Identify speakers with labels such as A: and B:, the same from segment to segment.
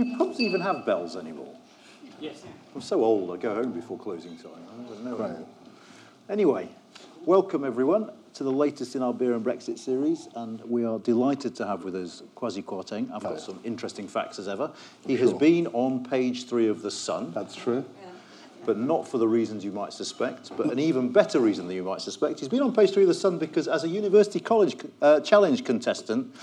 A: Do pubs even have bells anymore?
B: Yes.
A: I'm so old, I go home before closing time. I don't know
C: Right.
A: anymore. Anyway, welcome everyone to the latest in our Beer and Brexit series, and we are delighted to have with us Kwasi Kwarteng. I've got some interesting facts as ever. He has been on page three of The Sun,
C: That's true.
A: but not for the reasons you might suspect, but an even better reason than you might suspect. He's been on page three of The Sun because as a University College uh, Challenge contestant, to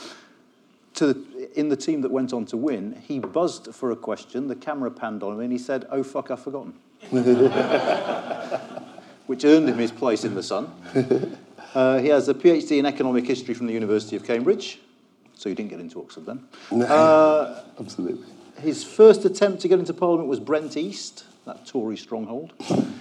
A: the, in the team that went on to win, he buzzed for a question, the camera panned on him, and he said, oh fuck, I've forgotten. Which earned him his place in the sun. Uh, he has a PhD in economic history from the University of Cambridge, so you didn't get into Oxford then.
C: No, Absolutely.
A: His first attempt to get into Parliament was Brent East, that Tory stronghold.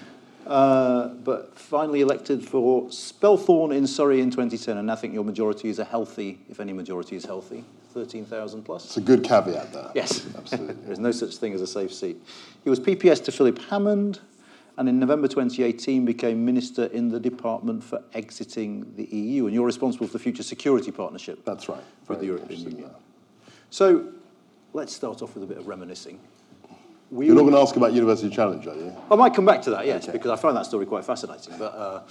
A: Uh, but finally elected for Spelthorne in Surrey in 2010, and I think your majority is a healthy, if any majority is healthy, 13,000 plus.
C: It's a good caveat there.
A: Yes.
C: Absolutely.
A: there is no such thing as a safe seat. He was PPS to Philip Hammond, and in November 2018 became Minister in the Department for Exiting the EU, and you're responsible for the Future Security Partnership.
C: That's right.
A: With the European Union.
C: there.
A: So let's start off with a bit of reminiscing. We
C: You're not going to ask about University Challenge, are you?
A: I might come back to that, yes,
C: Okay.
A: because I find that story quite fascinating, but uh,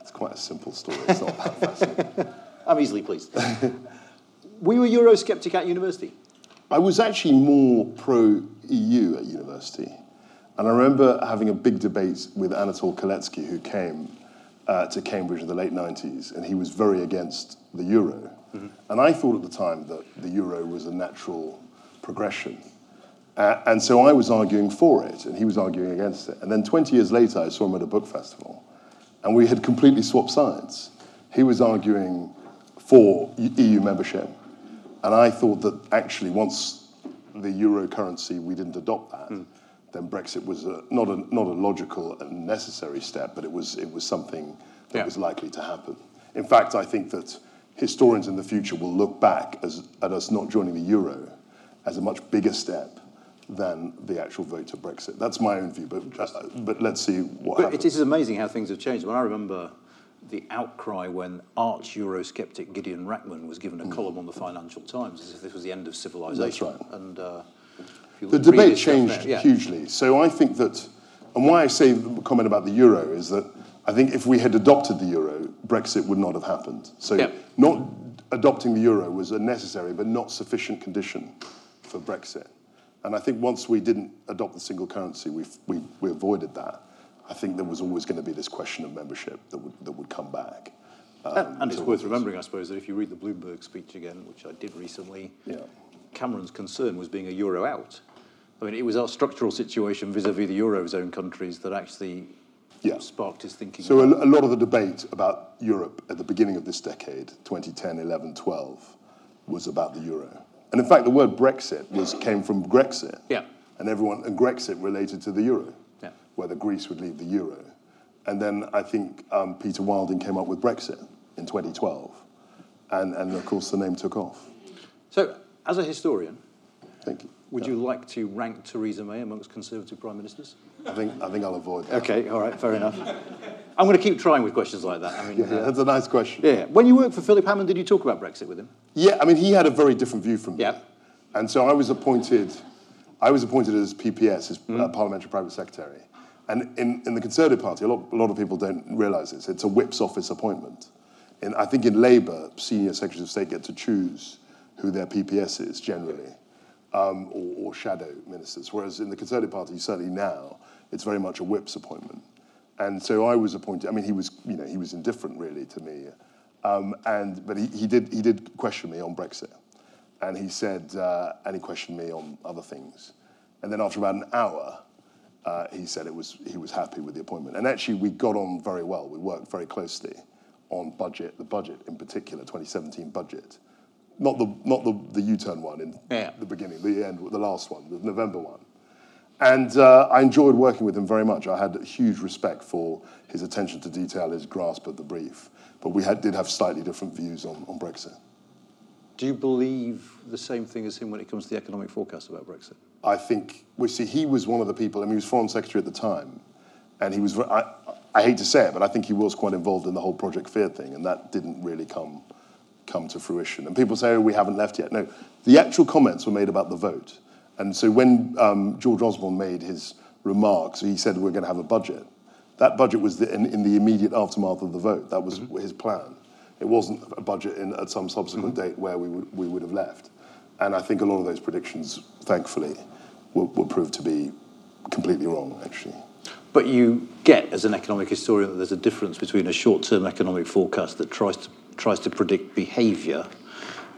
C: It's quite a simple story. It's not that fascinating.
A: I'm easily pleased. Were Eurosceptic at university?
C: I was actually more pro EU at university. And I remember having a big debate with Anatol Kaletsky, who came uh, to Cambridge in the late 90s, and he was very against the euro. And I thought at the time that the euro was a natural progression. Uh, and so I was arguing for it, and he was arguing against it. And then 20 years later, I saw him at a book festival, and we had completely swapped sides. He was arguing for EU membership, and I thought that actually, once the euro currency, we didn't adopt that, then Brexit was a, not, a, not a logical and necessary step, but it was, it was something that
A: Yeah.
C: was likely to happen. In fact, I think that historians in the future will look back as, at us not joining the euro as a much bigger step than the actual vote to Brexit. That's my own view, but, uh, but let's see what
A: But
C: happens.
A: it is amazing how things have changed. When I remember the outcry when arch Eurosceptic Gideon Rachman was given a column on the Financial Times as if this was the end of civilization.
C: Mm. right.
A: And uh,
C: The debate changed
A: now- yeah.
C: hugely. So I think that, and why I say the comment about the euro is that I think if we had adopted the euro, Brexit would not have happened. So
A: Yeah.
C: not adopting the euro was a necessary but not sufficient condition for Brexit. And I think once we didn't adopt the single currency, we, we, we avoided that. I think there was always going to be this question of membership that would, that would come back. Um,
A: And, it's worth remembering, I suppose, that if you read the Bloomberg speech again, which I did recently,
C: Yeah.
A: Cameron's concern was being a euro out. I mean, it was our structural situation vis-à-vis the eurozone countries that actually
C: Yeah.
A: sparked his thinking.
C: So a, a lot of the debate about Europe at the beginning of this decade, 2010, 11, 12, was about the euro. And in fact, the word Brexit was, came from Grexit.
A: Yeah.
C: And everyone, and Grexit related to the euro. Whether Greece would leave the euro. And then I think um, Peter Wilding came up with Brexit in 2012. And, and of course, the name took off.
A: so, as a historian,
C: Thank you.
A: would you like to rank Theresa May amongst Conservative prime ministers?
C: I think, I think I'll avoid that.
A: Okay, all right, fair enough. I'm going to keep trying with questions like that. I mean,
C: Yeah,
A: uh,
C: that's a nice question.
A: yeah. When you worked for Philip Hammond, did you talk about Brexit with him?
C: Yeah, I mean, he had a very different view from me.
A: Yeah.
C: And so I was appointed, I was appointed as PPS, as uh, Parliamentary Private Secretary. And in, in the Conservative Party, a lot, a lot of people don't realise this, it's a whip's office appointment. And I think in Labour, senior secretaries of state get to choose who their PPS is generally, um, or, or shadow ministers. Whereas in the Conservative Party, certainly now, it's very much a whip's appointment. And so I was appointed. I mean, he was, you know, he was indifferent really to me, um, and but he, he did he did question me on Brexit, and he said, uh, and he questioned me on other things, and then after about an hour, uh, he said it was he was happy with the appointment, and actually we got on very well. We worked very closely on budget, the budget in particular, 2017 budget, not the not the, the U-turn one in
A: Yeah.
C: the beginning, the end, the last one, the November one. And uh, I enjoyed working with him very much. I had huge respect for his attention to detail, his grasp of the brief. But we had, did have slightly different views on, on Brexit.
A: Do you believe the same thing as him when it comes to the economic forecast about Brexit?
C: I think, well, see, he was one of the people, I mean, he was foreign secretary at the time, and he was, I, I hate to say it, but I think he was quite involved in the whole Project Fear thing, and that didn't really come, come to fruition. And people say, oh, we haven't left yet. No, the actual comments were made about the vote, And so when um, George Osborne made his remarks, he said we're going to have a budget. That budget was the, in, in, the immediate aftermath of the vote. That was mm-hmm. his plan. It wasn't a budget in, at some subsequent mm-hmm. date where we would, we would have left. And I think a lot of those predictions, thankfully, will, will prove to be completely wrong, actually.
A: But you get, as an economic historian, that there's a difference between a short-term economic forecast that tries to tries to predict behaviour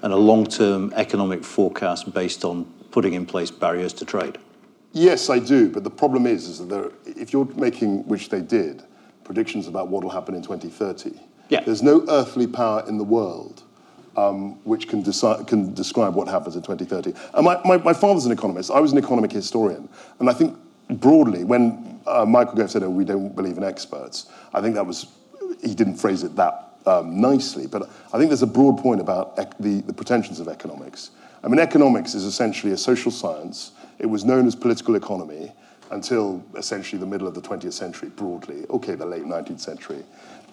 A: and a long-term economic forecast based on putting in place barriers to trade.
C: Yes, I do. But the problem is, is that there, if you're making, which they did, predictions about what will happen in 2030,
A: yeah.
C: there's no earthly power in the world um, which can, decide, can describe what happens in 2030. And my, my, my father's an economist. I was an economic historian. And I think broadly, when uh, Michael Gove said, oh, we don't believe in experts, I think that was, he didn't phrase it that um, nicely. But I think there's a broad point about ec- the, the pretensions of economics. I mean, economics is essentially a social science. It was known as political economy until essentially the middle of the 20th century, broadly, okay, the late 19th century.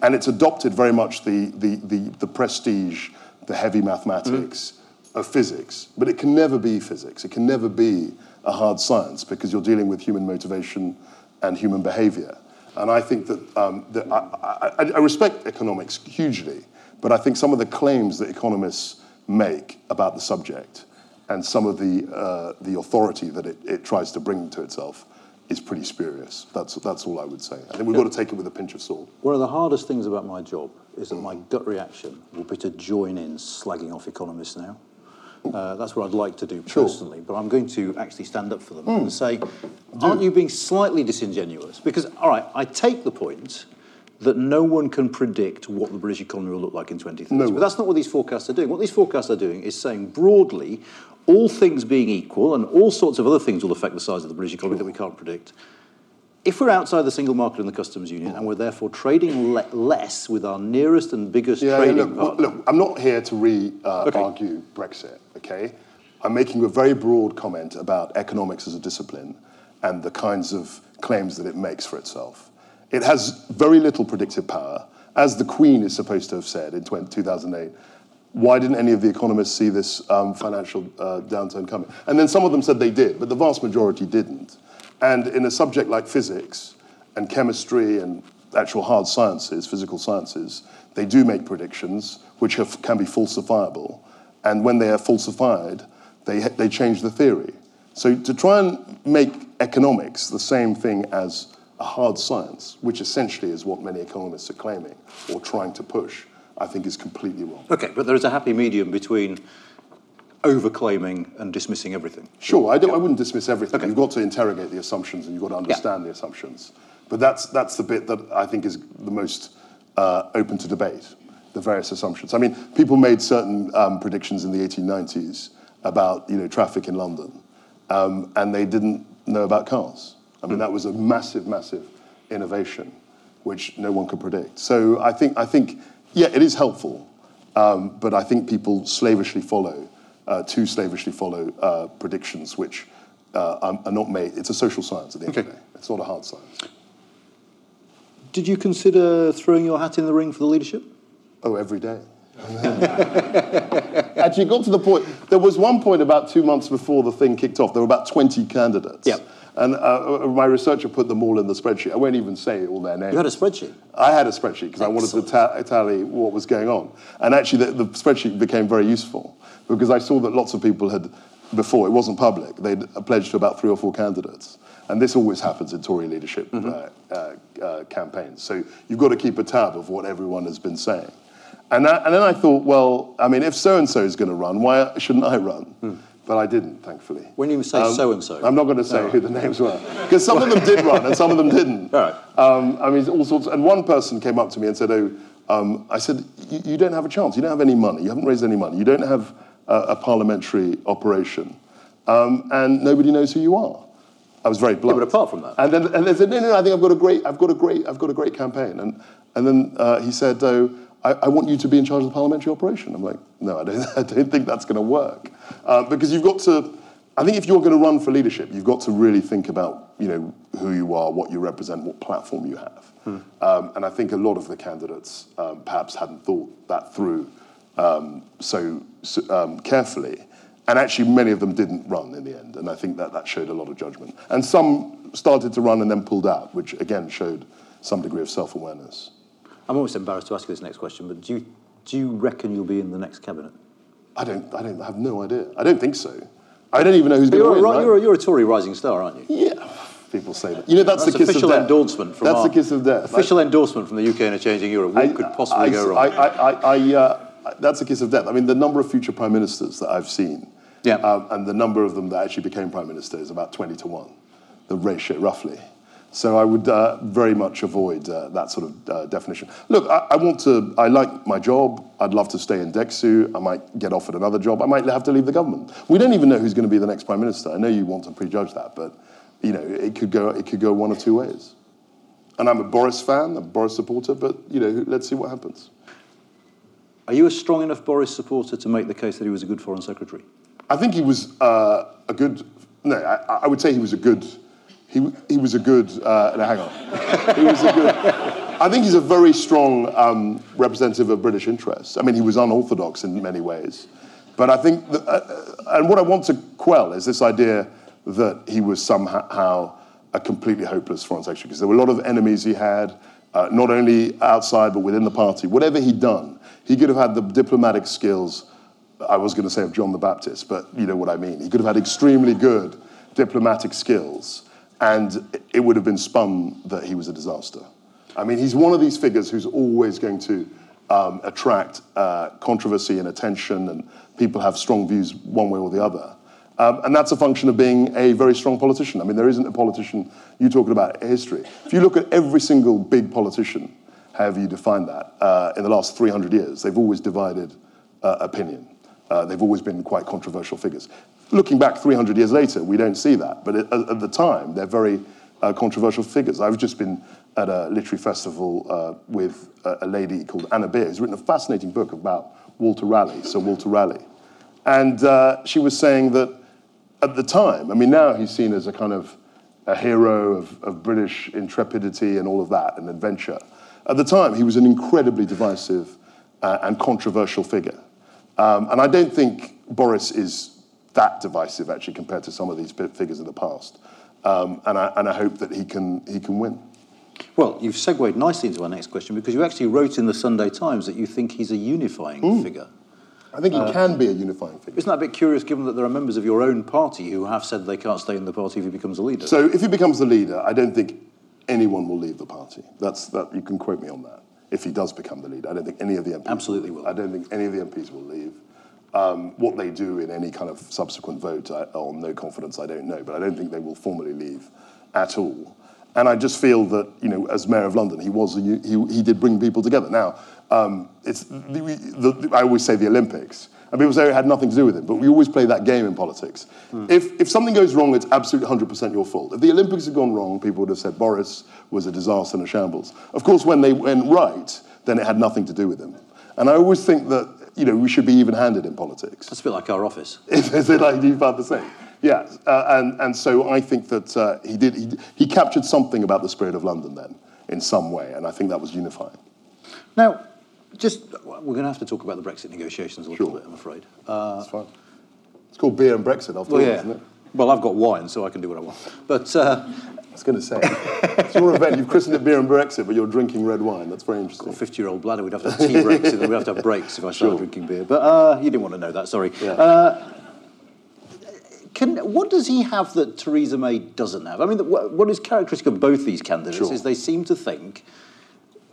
C: And it's adopted very much the, the, the, the prestige, the heavy mathematics mm. of physics. But it can never be physics. It can never be a hard science because you're dealing with human motivation and human behavior. And I think that, um, that I, I, I, respect economics hugely, but I think some of the claims that economists make about the subject and some of the, uh, the authority that it, it tries to bring to itself is pretty spurious. That's, that's all I would say. I think we've got to take it with a pinch of salt.
A: One of the hardest things about my job is that my gut reaction will be to join in slagging off economists now. Uh, that's what I'd like to do personally, sure. but I'm going to actually stand up for them mm. and say, aren't you being slightly disingenuous? Because, all right, I take the point that no one can predict what the British economy will look like in 2030. No. But that's not what these forecasts are doing. What these forecasts are doing is saying broadly, all things being equal, and all sorts of other things will affect the size of the British economy sure. that we can't predict if we're outside the single market and the customs union and we're therefore trading le- less with our nearest and biggest yeah, trading
C: look,
A: partner.
C: Look, I'm not here to re uh, okay. argue Brexit, okay? I'm making a very broad comment about economics as a discipline and the kinds of claims that it makes for itself. It has very little predictive power. As the Queen is supposed to have said in 2008, why didn't any of the economists see this um, financial uh, downturn coming? And then some of them said they did, but the vast majority didn't. And in a subject like physics and chemistry and actual hard sciences, physical sciences, they do make predictions which have, can be falsifiable. And when they are falsified, they, they change the theory. So to try and make economics the same thing as a hard science, which essentially is what many economists are claiming or trying to push, I think is completely wrong.
A: Okay, but there is a happy medium between overclaiming and dismissing everything.
C: Sure, I, don't, I wouldn't dismiss everything. Okay. You've got to interrogate the assumptions and you've got to understand yeah. the assumptions. But that's, that's the bit that I think is the most uh, open to debate, the various assumptions. I mean, people made certain um, predictions in the 1890s about you know, traffic in London, um, and they didn't know about cars. I mean, that was a massive, massive innovation, which no one could predict. So I think, I think yeah, it is helpful, um, but I think people slavishly follow uh, too slavishly follow uh, predictions which uh, are not made. It's a social science at the end okay. of the day. It's not a hard science.
A: Did you consider throwing your hat in the ring for the leadership?
C: Oh, every day. Actually, you got to the point. There was one point about two months before the thing kicked off. There were about 20 candidates.
A: Yep.
C: And uh, my researcher put them all in the spreadsheet. I won't even say all their names.
A: You had a spreadsheet?
C: I had a spreadsheet because I wanted to ta- tally what was going on. And actually, the, the spreadsheet became very useful because I saw that lots of people had, before, it wasn't public, they'd pledged to about three or four candidates. And this always happens in Tory leadership mm-hmm. uh, uh, uh, campaigns. So you've got to keep a tab of what everyone has been saying. And, I, and then I thought, well, I mean, if so and so is going to run, why shouldn't I run? Mm. But I didn't, thankfully.
A: When you say so and so,
C: I'm not going to say who the names were because some of them did run and some of them didn't.
A: All right.
C: Um, I mean, all sorts. And one person came up to me and said, "Oh, um, I said, you don't have a chance. You don't have any money. You haven't raised any money. You don't have a, parliamentary operation, um, and nobody knows who you are. I was very blunt.
A: Yeah, but apart from that,
C: and then and they said, no, no, I think I've got a great, I've got a great, I've got a great campaign, and and then uh, he said, oh, I, I, want you to be in charge of the parliamentary operation. I'm like, no, I don't, I don't think that's going to work, uh, because you've got to. I think if you're going to run for leadership, you've got to really think about, you know, who you are, what you represent, what platform you have. Hmm. Um, and I think a lot of the candidates um, perhaps hadn't thought that through um, so, so um, carefully. And actually, many of them didn't run in the end, and I think that that showed a lot of judgment. And some started to run and then pulled out, which again showed some degree of self-awareness.
A: I'm almost embarrassed to ask you this next question, but do you, do you reckon you'll be in the next cabinet?
C: I don't, I don't I have no idea. I don't think so. I don't even know who's going to win. right?
A: you're, a, you're a Tory rising star, aren't you?
C: Yeah, people say that. You know, that's,
A: That's
C: the kiss
A: official
C: of death.
A: endorsement from
C: That's
A: our-
C: the kiss of death.
A: Official endorsement from the UK in a changing Europe. What could possibly
C: I,
A: go wrong?
C: I, I, I, I, uh, that's a kiss of death. I mean, the number of future prime ministers that I've seen,
A: Yeah.
C: um, and the number of them that actually became prime minister is about 20 to 1, the ratio, roughly. So I would uh, very much avoid uh, that sort of uh, definition. Look, I, I want to, I like my job. I'd love to stay in DExEU. I might get offered another job. I might have to leave the government. We don't even know who's going to be the next prime minister. I know you want to prejudge that, but you know, it could go, it could go one of two ways. And I'm a Boris fan, a Boris supporter, but you know, let's see what happens.
A: Are you a strong enough Boris supporter to make the case that he was a good foreign secretary?
C: I think he was uh, a good. No, I, I would say he was a good. He, he was a good. Uh, no, hang on. He was a good. I think he's a very strong um, representative of British interests. I mean, he was unorthodox in many ways, but I think. That, uh, and what I want to quell is this idea that he was somehow a completely hopeless foreign secretary because there were a lot of enemies he had, uh, not only outside but within the party. Whatever he'd done, he could have had the diplomatic skills I was going to say of John the Baptist, but you know what I mean. He could have had extremely good diplomatic skills, and it would have been spun that he was a disaster. I mean, he's one of these figures who's always going to um, attract uh, controversy and attention, and people have strong views one way or the other. Um, and that's a function of being a very strong politician. I mean, there isn't a politician, you talking about in history. If you look at every single big politician, however you define that, uh, in the last 300 years, they've always divided uh, opinion. Uh, they've always been quite controversial figures. Looking back 300 years later, we don't see that. But at, at the time, they're very uh, controversial figures. I've just been at a literary festival uh, with a, a lady called Anna Beer, who's written a fascinating book about Walter Raleigh, Sir Walter Raleigh. And uh, she was saying that at the time, I mean, now he's seen as a kind of a hero of, of British intrepidity and all of that, and adventure. At the time, he was an incredibly divisive uh, and controversial figure. Um, and I don't think Boris is that divisive, actually, compared to some of these figures in the past. Um, and, I, and I hope that he can, he can win.
A: Well, you've segued nicely into our next question because you actually wrote in the Sunday Times that you think he's a unifying figure.
C: I think he can be a unifying figure.
A: Isn't that a bit curious given that there are members of your own party who have said they can't stay in the party if he becomes a leader?
C: So if he becomes the leader, I don't think anyone will leave the party. That's that you can quote me on that. If he does become the leader, I don't think any of the MPs
A: Absolutely will.
C: I don't think any of the MPs will leave. Um, what they do in any kind of subsequent vote on no confidence, I don't know, but I don't think they will formally leave at all. And I just feel that, you know, as mayor of London, he was a, he, he did bring people together. Now, um, it's the, the, I always say the Olympics, and people say it had nothing to do with it, but we always play that game in politics. If, if something goes wrong, it's absolutely 100% your fault. If the Olympics had gone wrong, people would have said Boris was a disaster and a shambles. Of course, when they went right, then it had nothing to do with him. And I always think that, you know, we should be even-handed in politics.
A: That's a bit like our office.
C: Is it like you found the same? Yeah, uh, and, and so I think that uh, he did, he, he captured something about the spirit of London then, in some way, and I think that was unifying.
A: Now, just we're going to have to talk about the Brexit negotiations a little
C: Sure.
A: bit, I'm afraid. Uh,
C: That's fine. It's called beer and Brexit after
A: well,
C: all,
A: yeah.
C: isn't it?
A: Well, I've got wine, so I can do what I want. But uh,
C: was going to say, it's your event. You've christened it beer and Brexit, but you're drinking red wine. That's very interesting.
A: 50-year-old bladder, we'd have to have tea breaks, and we'd have to have breaks if I started
C: Sure.
A: drinking beer. But uh, you didn't want to know that. Sorry.
C: Yeah.
A: Uh, can, what does he have that Theresa May doesn't have? I mean, what, what is characteristic of both these candidates
C: Sure.
A: is they seem to think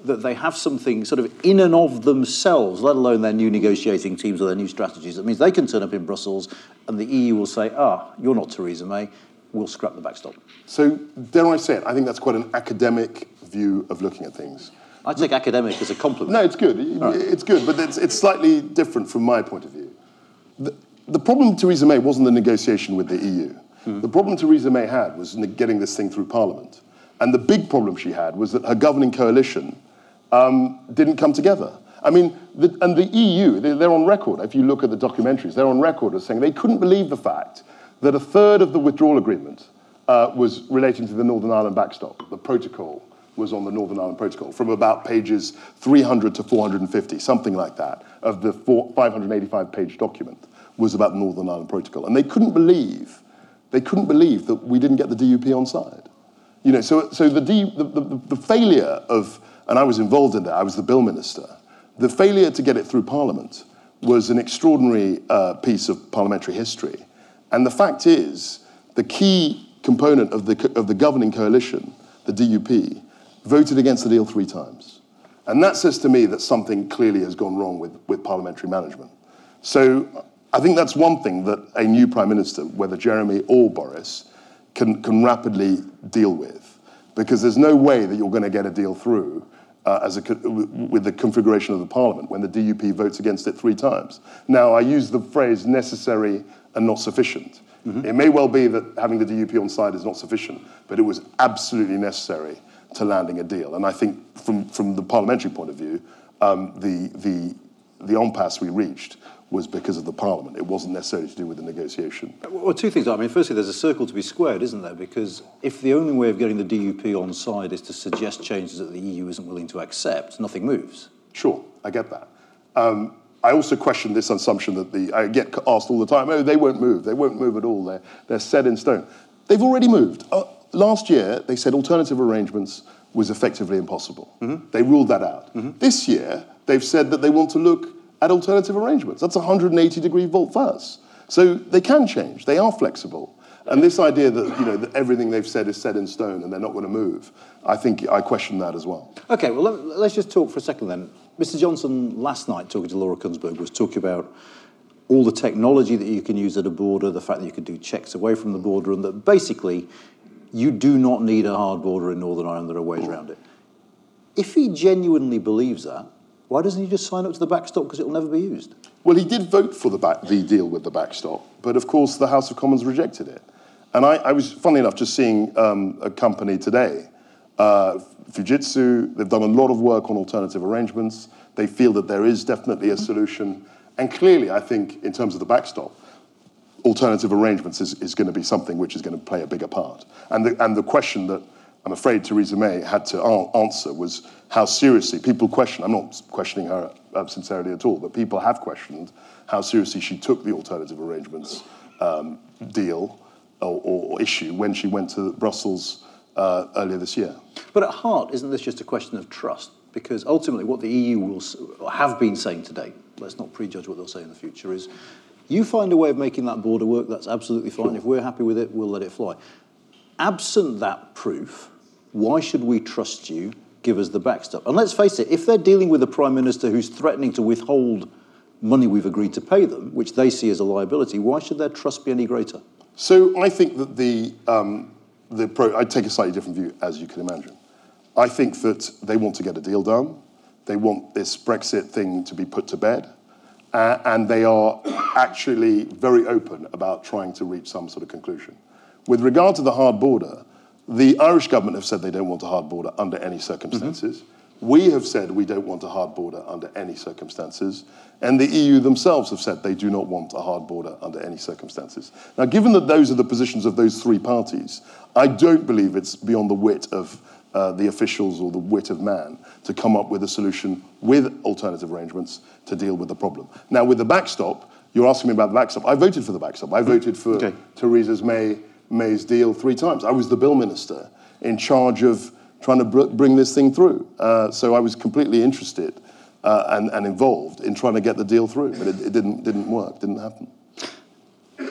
A: that they have something sort of in and of themselves, let alone their new negotiating teams or their new strategies. That means they can turn up in Brussels and the EU will say, ah, you're not Theresa May, we'll scrap the backstop.
C: So, dare I say it, I think that's quite an academic view of looking at things.
A: I take academic as a compliment.
C: No, it's good. It's good, but it's, it's slightly different from my point of view. The, the problem Theresa May wasn't the negotiation with the EU. The problem Theresa May had was getting this thing through Parliament. And the big problem she had was that her governing coalition um, didn't come together. I mean, the, and the EU, they're on record, if you look at the documentaries, they're on record as saying they couldn't believe the fact that a third of the withdrawal agreement uh, was relating to the Northern Ireland backstop. The protocol was on the Northern Ireland Protocol from about pages 300 to 450, something like that, of the four, 585 page document. was about the Northern Ireland Protocol. And they couldn't believe, they couldn't believe that we didn't get the DUP on side. You know, so, so the, D, the, the, the failure of, and I was involved in that, I was the bill minister, the failure to get it through Parliament was an extraordinary uh, piece of parliamentary history. And the fact is, the key component of the, of the governing coalition, the DUP, voted against the deal three times. And that says to me that something clearly has gone wrong with, with parliamentary management. So I think that's one thing that a new prime minister, whether Jeremy or Boris, can, can rapidly deal with. Because there's no way that you're going to get a deal through uh, as a, with the configuration of the parliament when the DUP votes against it three times. Now, I use the phrase necessary and not sufficient. Mm-hmm. It may well be that having the DUP on side is not sufficient, but it was absolutely necessary to landing a deal. And I think from, from the parliamentary point of view, um, the, the, the impasse we reached was because of the Parliament. It wasn't necessarily to do with the negotiation.
A: Well, two things. I mean, firstly, there's a circle to be squared, isn't there? Because if the only way of getting the DUP on side is to suggest changes that the EU isn't willing to accept, nothing moves.
C: Sure, I get that. Um, I also question this assumption that the I get asked all the time, oh, they won't move. They won't move at all. They're, they're set in stone. They've already moved. Uh, last year, they said alternative arrangements was effectively impossible. Mm-hmm. They ruled that out. Mm-hmm. This year, they've said that they want to look at alternative arrangements. That's 180 degree volte-face. So they can change. They are flexible. And this idea that you know that everything they've said is set in stone and they're not going to move, I think I question that as well.
A: Okay, well let, us just talk for a second then. Mr. Johnson last night talking to Laura Kuenssberg was talking about all the technology that you can use at a border, the fact that you can do checks away from the border, and that basically you do not need a hard border in Northern Ireland. There are ways around it. If he genuinely believes that, why doesn't he just sign up to the backstop because it will never be used?
C: Well, he did vote for the, back, the deal with the backstop, but of course the House of Commons rejected it. And I, I was, funnily enough, just seeing um, a company today, uh, Fujitsu, they've done a lot of work on alternative arrangements. They feel that there is definitely a solution. And clearly, I think, in terms of the backstop, alternative arrangements is, is going to be something which is going to play a bigger part. And the, and the question that I'm afraid Theresa May had to answer was how seriously people question, I'm not questioning her uh, sincerely at all, but people have questioned how seriously she took the alternative arrangements um, deal or, or, issue when she went to Brussels uh, earlier this year.
A: But at heart, isn't this just a question of trust? Because ultimately, what the EU will have been saying today, let's not prejudge what they'll say in the future, is you find a way of making that border work, that's absolutely fine. If we're happy with it, we'll let it fly. Absent that proof, why should we trust you? Give us the backstop. And let's face it, if they're dealing with a prime minister who's threatening to withhold money we've agreed to pay them, which they see as a liability, why should their trust be any greater?
C: So I think that the, um, the pro, I take a slightly different view, as you can imagine. I think that they want to get a deal done. They want this Brexit thing to be put to bed. Uh, and they are actually very open about trying to reach some sort of conclusion. With regard to the hard border, the Irish government have said they don't want a hard border under any circumstances. Mm-hmm. We have said we don't want a hard border under any circumstances. And the EU themselves have said they do not want a hard border under any circumstances. Now, given that those are the positions of those three parties, I don't believe it's beyond the wit of uh, the officials or the wit of man to come up with a solution with alternative arrangements to deal with the problem. Now, with the backstop, you're asking me about the backstop. I voted for the backstop. I voted for okay. Theresa May, May's deal three times. I was the bill minister in charge of trying to br- bring this thing through. Uh, so I was completely interested uh, and, and, involved in trying to get the deal through, but it, it didn't, didn't work, didn't happen.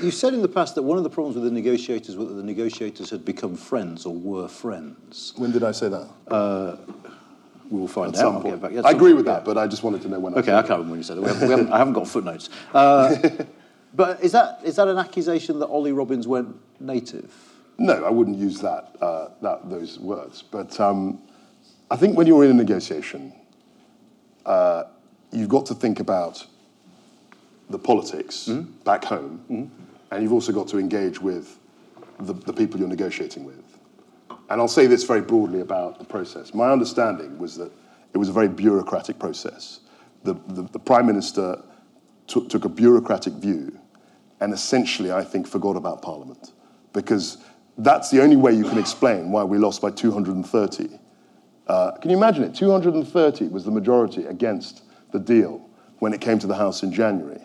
A: You said in the past that one of the problems with the negotiators was that the negotiators had become friends or were friends.
C: When did I say that? Uh,
A: we will find At out.
C: Yeah, I agree with that, but I just wanted to know when.
A: Okay, I, I can't remember when you said it. We haven't, we haven't, I haven't got footnotes. Uh, but is that is that an accusation that Ollie Robbins went native?
C: No, I wouldn't use that, uh, that those words. But um, I think when you're in a negotiation, uh, you've got to think about the politics mm-hmm. back home, mm-hmm. and you've also got to engage with the, the people you're negotiating with. And I'll say this very broadly about the process. My understanding was that it was a very bureaucratic process. The, the, the Prime Minister took, took a bureaucratic view and essentially, I think, forgot about Parliament. Because that's the only way you can explain why we lost by 230. Uh, can you imagine it? 230 was the majority against the deal when it came to the House in January.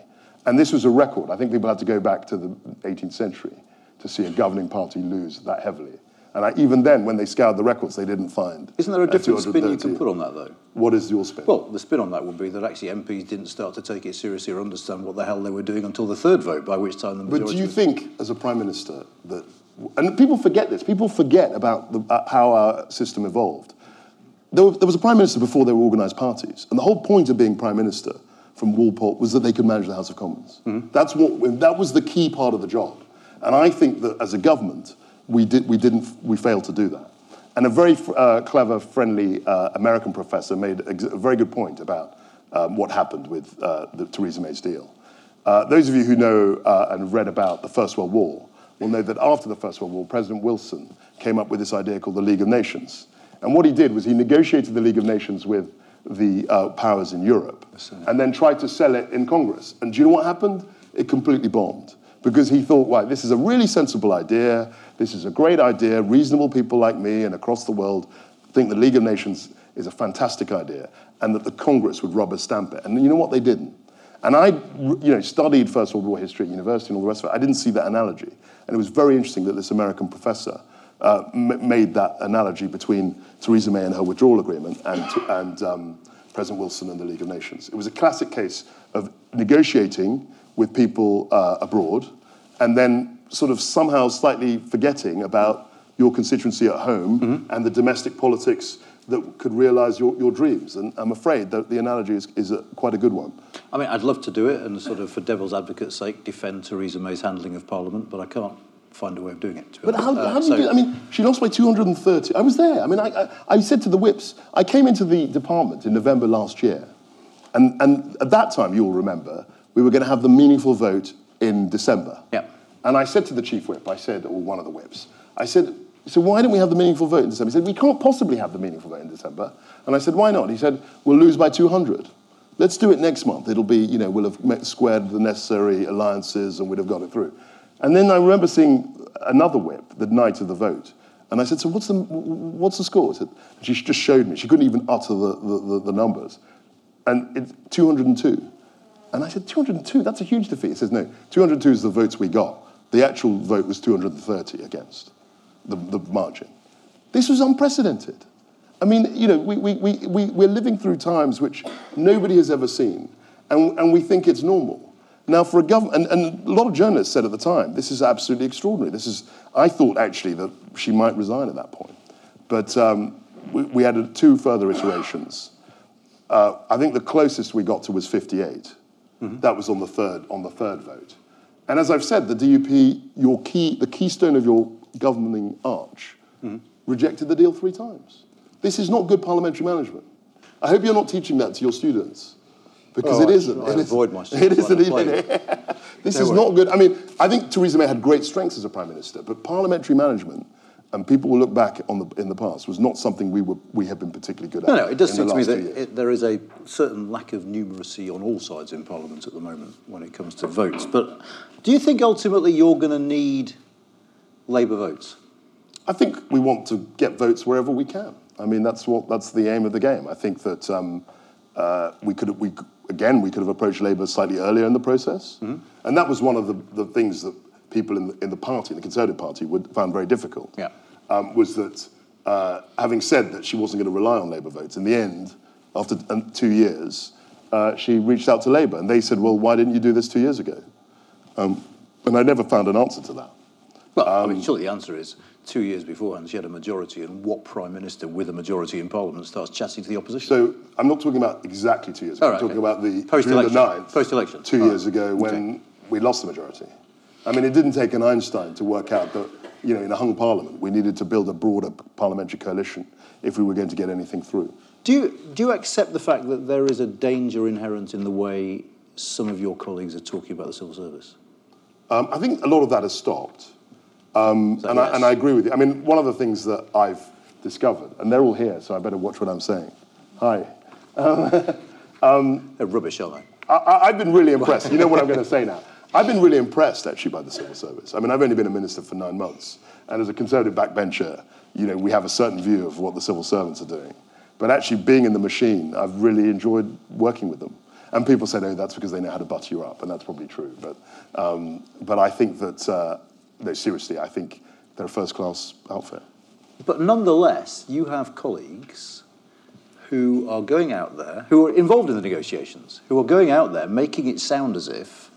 C: And this was a record. I think people had to go back to the 18th century to see a governing party lose that heavily. And I, even then, when they scoured the records, they didn't find.
A: Isn't there a different spin you can put on that, though?
C: What is your spin?
A: Well, the spin on that would be that actually MPs didn't start to take it seriously or understand what the hell they were doing until the third vote, by which time the majority.
C: But do you
A: was-
C: think, as a prime minister, that and people forget this? People forget about the, uh, how our system evolved. There, were- there was a prime minister before there were organised parties, and the whole point of being prime minister from Walpole was that they could manage the House of Commons. That's what that was the key part of the job, and I think that as a government, we did we didn't we failed to do that. And a very uh, clever, friendly uh, American professor made ex- a very good point about um, what happened with uh, the Theresa May's deal. Uh, those of you who know uh, and read about the First World War will know that after the First World War, President Wilson came up with this idea called the League of Nations. And what he did was he negotiated the League of Nations with the uh, powers in Europe and then tried to sell it in Congress. And do you know what happened? It completely bombed because he thought, right, this is a really sensible idea. This is a great idea. Reasonable people like me and across the world think the League of Nations is a fantastic idea and that the Congress would rubber stamp it. And you know what? They didn't. And I, you know, studied First World War history at university and all the rest of it. I didn't see that analogy, and it was very interesting that this American professor uh, m- made that analogy between Theresa May and her withdrawal agreement and, and um, President Wilson and the League of Nations. It was a classic case of negotiating with people uh, abroad, and then sort of somehow slightly forgetting about your constituency at home and the domestic politics that could realize your, your dreams. And I'm afraid that the analogy is, is a, quite a good one.
A: I mean, I'd love to do it and sort of, for devil's advocate's sake, defend Theresa May's handling of Parliament, but I can't find a way of doing it.
C: But how,
A: Uh,
C: how do
A: so-
C: you do I mean, she lost by 230. I was there. I mean, I, I, I said to the whips, I came into the department in November last year. And, and at that time, you'll remember, we were going to have the meaningful vote in December.
A: Yeah.
C: And I said to the chief whip, I said, or one of the whips, I said, so why don't we have the meaningful vote in December? He said, we can't possibly have the meaningful vote in December. And I said, why not? He said, we'll lose by 200. Let's do it next month. It'll be, you know, we'll have squared the necessary alliances and we'd have got it through. And then I remember seeing another whip the night of the vote. And I said, so what's the, what's the score? He said, she just showed me. She couldn't even utter the, the, the, the numbers. And it's 202. And I said, 202? That's a huge defeat. He says, no, 202 is the votes we got. The actual vote was 230 against the, the margin. This was unprecedented. I mean, you know, we, we, we, we, we're living through times which nobody has ever seen, and, and we think it's normal. Now, for a government, and, and a lot of journalists said at the time, this is absolutely extraordinary. This is, I thought actually that she might resign at that point. But um, we, we had two further iterations. Uh, I think the closest we got to was 58. That was on the third on the third vote. And as I've said, the DUP, your key, the keystone of your governing arch, rejected the deal three times. This is not good parliamentary management. I hope you're not teaching that to your students, because
A: Oh,
C: it
A: I-
C: isn't.
A: I
C: It is-
A: avoid my
C: It
A: students
C: isn't. even- this
A: No
C: is
A: worries.
C: not good. I mean, I think Theresa May had great strengths as a prime minister, but parliamentary management. And people will look back on the in the past was not something we were we have been particularly good at.
A: No, no, it does seem to me that it, there is a certain lack of numeracy on all sides in Parliament at the moment when it comes to votes. But do you think ultimately you're going to need Labour votes?
C: I think we want to get votes wherever we can. I mean, that's what that's the aim of the game. I think that um, uh, we could we again we could have approached Labour slightly earlier in the process, and that was one of the, the things that people in the, in the party, in the Conservative Party, would found very difficult.
A: Yeah.
C: um, was that uh, having said that she wasn't going to rely on Labour votes, in the end, after um, two years, uh, she reached out to Labour, and they said, "Well, why didn't you do this two years ago?" Um, and I never found an answer to that.
A: Well, I
C: Um,
A: mean, surely the answer is two years beforehand she had a majority, and what prime minister with a majority in Parliament starts chatting to the opposition?
C: So I'm not talking about exactly two years ago.
A: All
C: I'm talking
A: okay.
C: about the
A: Post-election.
C: June the 9th,
A: Post-election.
C: two
A: All
C: years
A: right.
C: ago when we lost the majority. I mean, it didn't take an Einstein to work out that, you know, in a hung parliament, we needed to build a broader parliamentary coalition if we were going to get anything through.
A: Do you, do you accept the fact that there is a danger inherent in the way some of your colleagues are talking about the civil service?
C: Um, I think a lot of that has stopped. Um,
A: that
C: and, I, and I agree with you. I mean, one of the things that I've discovered, and they're all here, so I better watch what I'm saying. Hi.
A: They're rubbish, aren't they?
C: I, I, I've been really impressed. You know what I'm going to say now? I've been really impressed, actually, by the civil service. I mean, I've only been a minister for nine months. And as a Conservative backbencher, you know, we have a certain view of what the civil servants are doing. But actually, being in the machine, I've really enjoyed working with them. And people say, oh, that's because they know how to butter you up, and that's probably true. But, um, but I think that, uh, no, seriously, I think they're a first class outfit.
A: But nonetheless, you have colleagues who are going out there, who are involved in the negotiations, who are going out there making it sound as if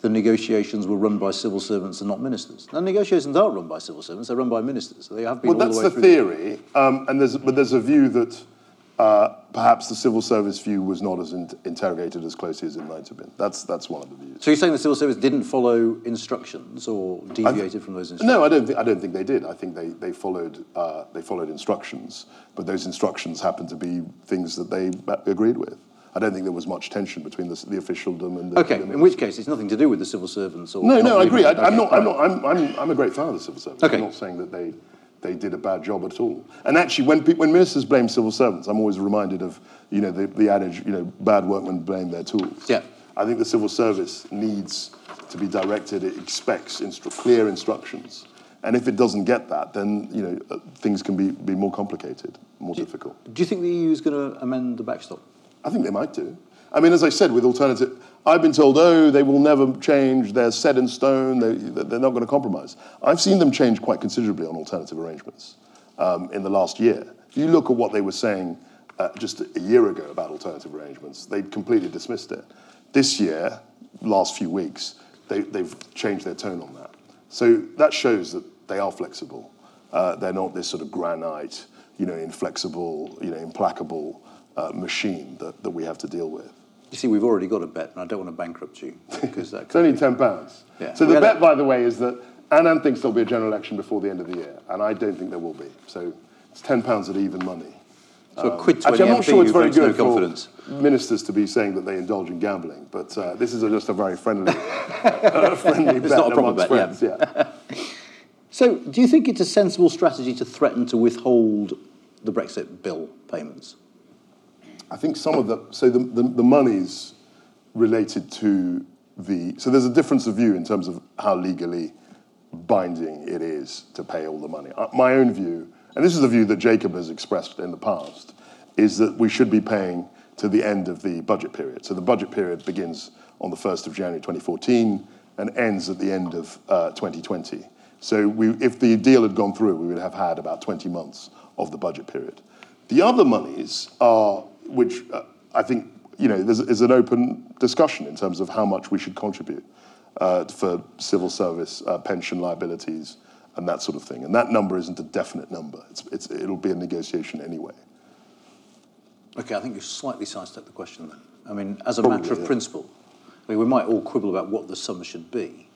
A: the negotiations were run by civil servants and not ministers. Now, negotiations aren't run by civil servants; they're run by ministers. They have been.
C: Well, that's
A: the,
C: the, theory, um, and there's but there's a view that uh, perhaps the civil service view was not as in- interrogated as closely as it might have been. That's that's one of the views.
A: So you're saying the civil service didn't follow instructions or deviated from those instructions?
C: No, I don't think I don't think they did. I think they they followed uh, they followed instructions, but those instructions happened to be things that they uh, agreed with. I don't think there was much tension between the, the officialdom and the.
A: Okay,
C: the
A: in which case it's nothing to do with the civil servants or.
C: No, no, I agree. I, I'm, not. I'm not. I'm, I'm, I'm a great fan of the civil servants.
A: Okay.
C: I'm not saying that they they did a bad job at all. And actually, when when ministers blame civil servants, I'm always reminded of you know the, the adage you know bad workmen blame their tools.
A: Yeah.
C: I think the civil service needs to be directed. It expects instru- clear instructions. And if it doesn't get that, then you know uh, things can be, be more complicated, more difficult.
A: Do you think the EU is going to amend the backstop?
C: I think they might do. I mean, as I said, with alternative, I've been told, oh, they will never change. They're set in stone. They, they're not going to compromise. I've seen them change quite considerably on alternative arrangements um, in the last year. If you look at what they were saying uh, just a year ago about alternative arrangements, they completely dismissed it. This year, last few weeks, they, they've changed their tone on that. So that shows that they are flexible. Uh, they're not this sort of granite, you know, inflexible, you know, implacable uh, machine that, that we have to deal with.
A: You see, we've already got a bet, and I don't want to bankrupt you because that.
C: It's only ten pounds.
A: Yeah.
C: So
A: We
C: the
A: a-
C: bet, by the way, is that Anand thinks there'll be a general election before the end of the year, and I don't think there will be. So it's ten pounds at even money.
A: So a quid
C: Actually, I'm not
A: MP
C: sure it's very
A: votes no
C: good
A: confidence.
C: for ministers to be saying that they indulge in gambling, but uh, this is a, just a very friendly, uh, friendly bet
A: not a proper bet, yeah.
C: friends. Yeah.
A: So, do you think it's a sensible strategy to threaten to withhold the Brexit bill payments?
C: I think some of the so the, the, the money's related to the so there's a difference of view in terms of how legally binding it is to pay all the money. Uh, my own view, and this is the view that Jacob has expressed in the past, is that we should be paying to the end of the budget period. So the budget period begins on the 1st of January 2014 and ends at the end of uh, 2020. So we, if the deal had gone through, we would have had about 20 months of the budget period. The other monies are, which uh, I think, you know, there's, is an open discussion in terms of how much we should contribute uh, for civil service uh, pension liabilities and that sort of thing. And that number isn't a definite number. It's, it's, it'll be a negotiation anyway.
A: Okay, I think you've slightly sidestepped the question then. I mean, as a
C: Probably,
A: matter of
C: yeah.
A: principle, I mean, we might all quibble about what the sum should be,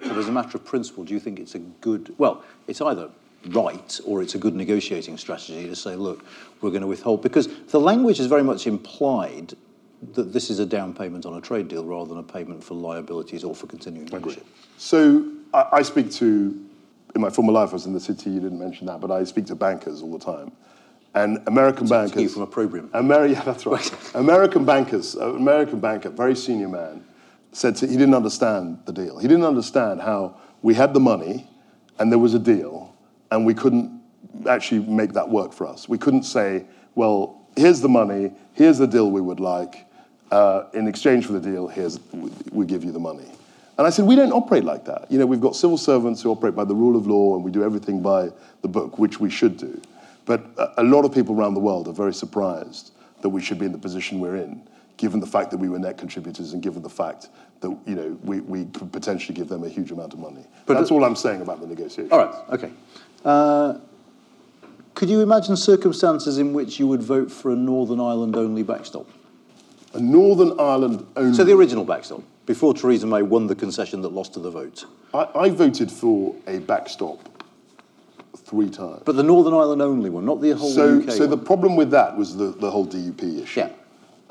A: but as a matter of principle, do you think it's a good, well, it's either right or it's a good negotiating strategy to say, look, we're going to withhold, because the language is very much implied that this is a down payment on a trade deal rather than a payment for liabilities or for continuing membership.
C: So I, I speak to, in my former life, I was in the city, you didn't mention that, but I speak to bankers all the time. And American bankers.
A: from opprobrium.
C: Ameri- yeah, that's right. American bankers, uh, American banker, very senior man, said to, he didn't understand the deal. He didn't understand how we had the money and there was a deal and we couldn't actually make that work for us. We couldn't say, well, here's the money, here's the deal we would like. Uh, in exchange for the deal, here's we, give you the money. And I said, we don't operate like that. You know, we've got civil servants who operate by the rule of law and we do everything by the book, which we should do. But a, lot of people around the world are very surprised that we should be in the position we're in, given the fact that we were net contributors and given the fact that, you know, we, we could potentially give them a huge amount of money.
A: But
C: That's all I'm saying about the negotiation.
A: All right, okay. Uh, could you imagine circumstances in which you would vote for a Northern Ireland only backstop?
C: A Northern Ireland only.
A: So the original backstop, before Theresa May won the concession that lost to the vote.
C: I, I voted for a backstop three times.
A: But the Northern Ireland only one, not the whole
C: So,
A: UK
C: so the problem with that was the, the whole DUP issue.
A: Yeah.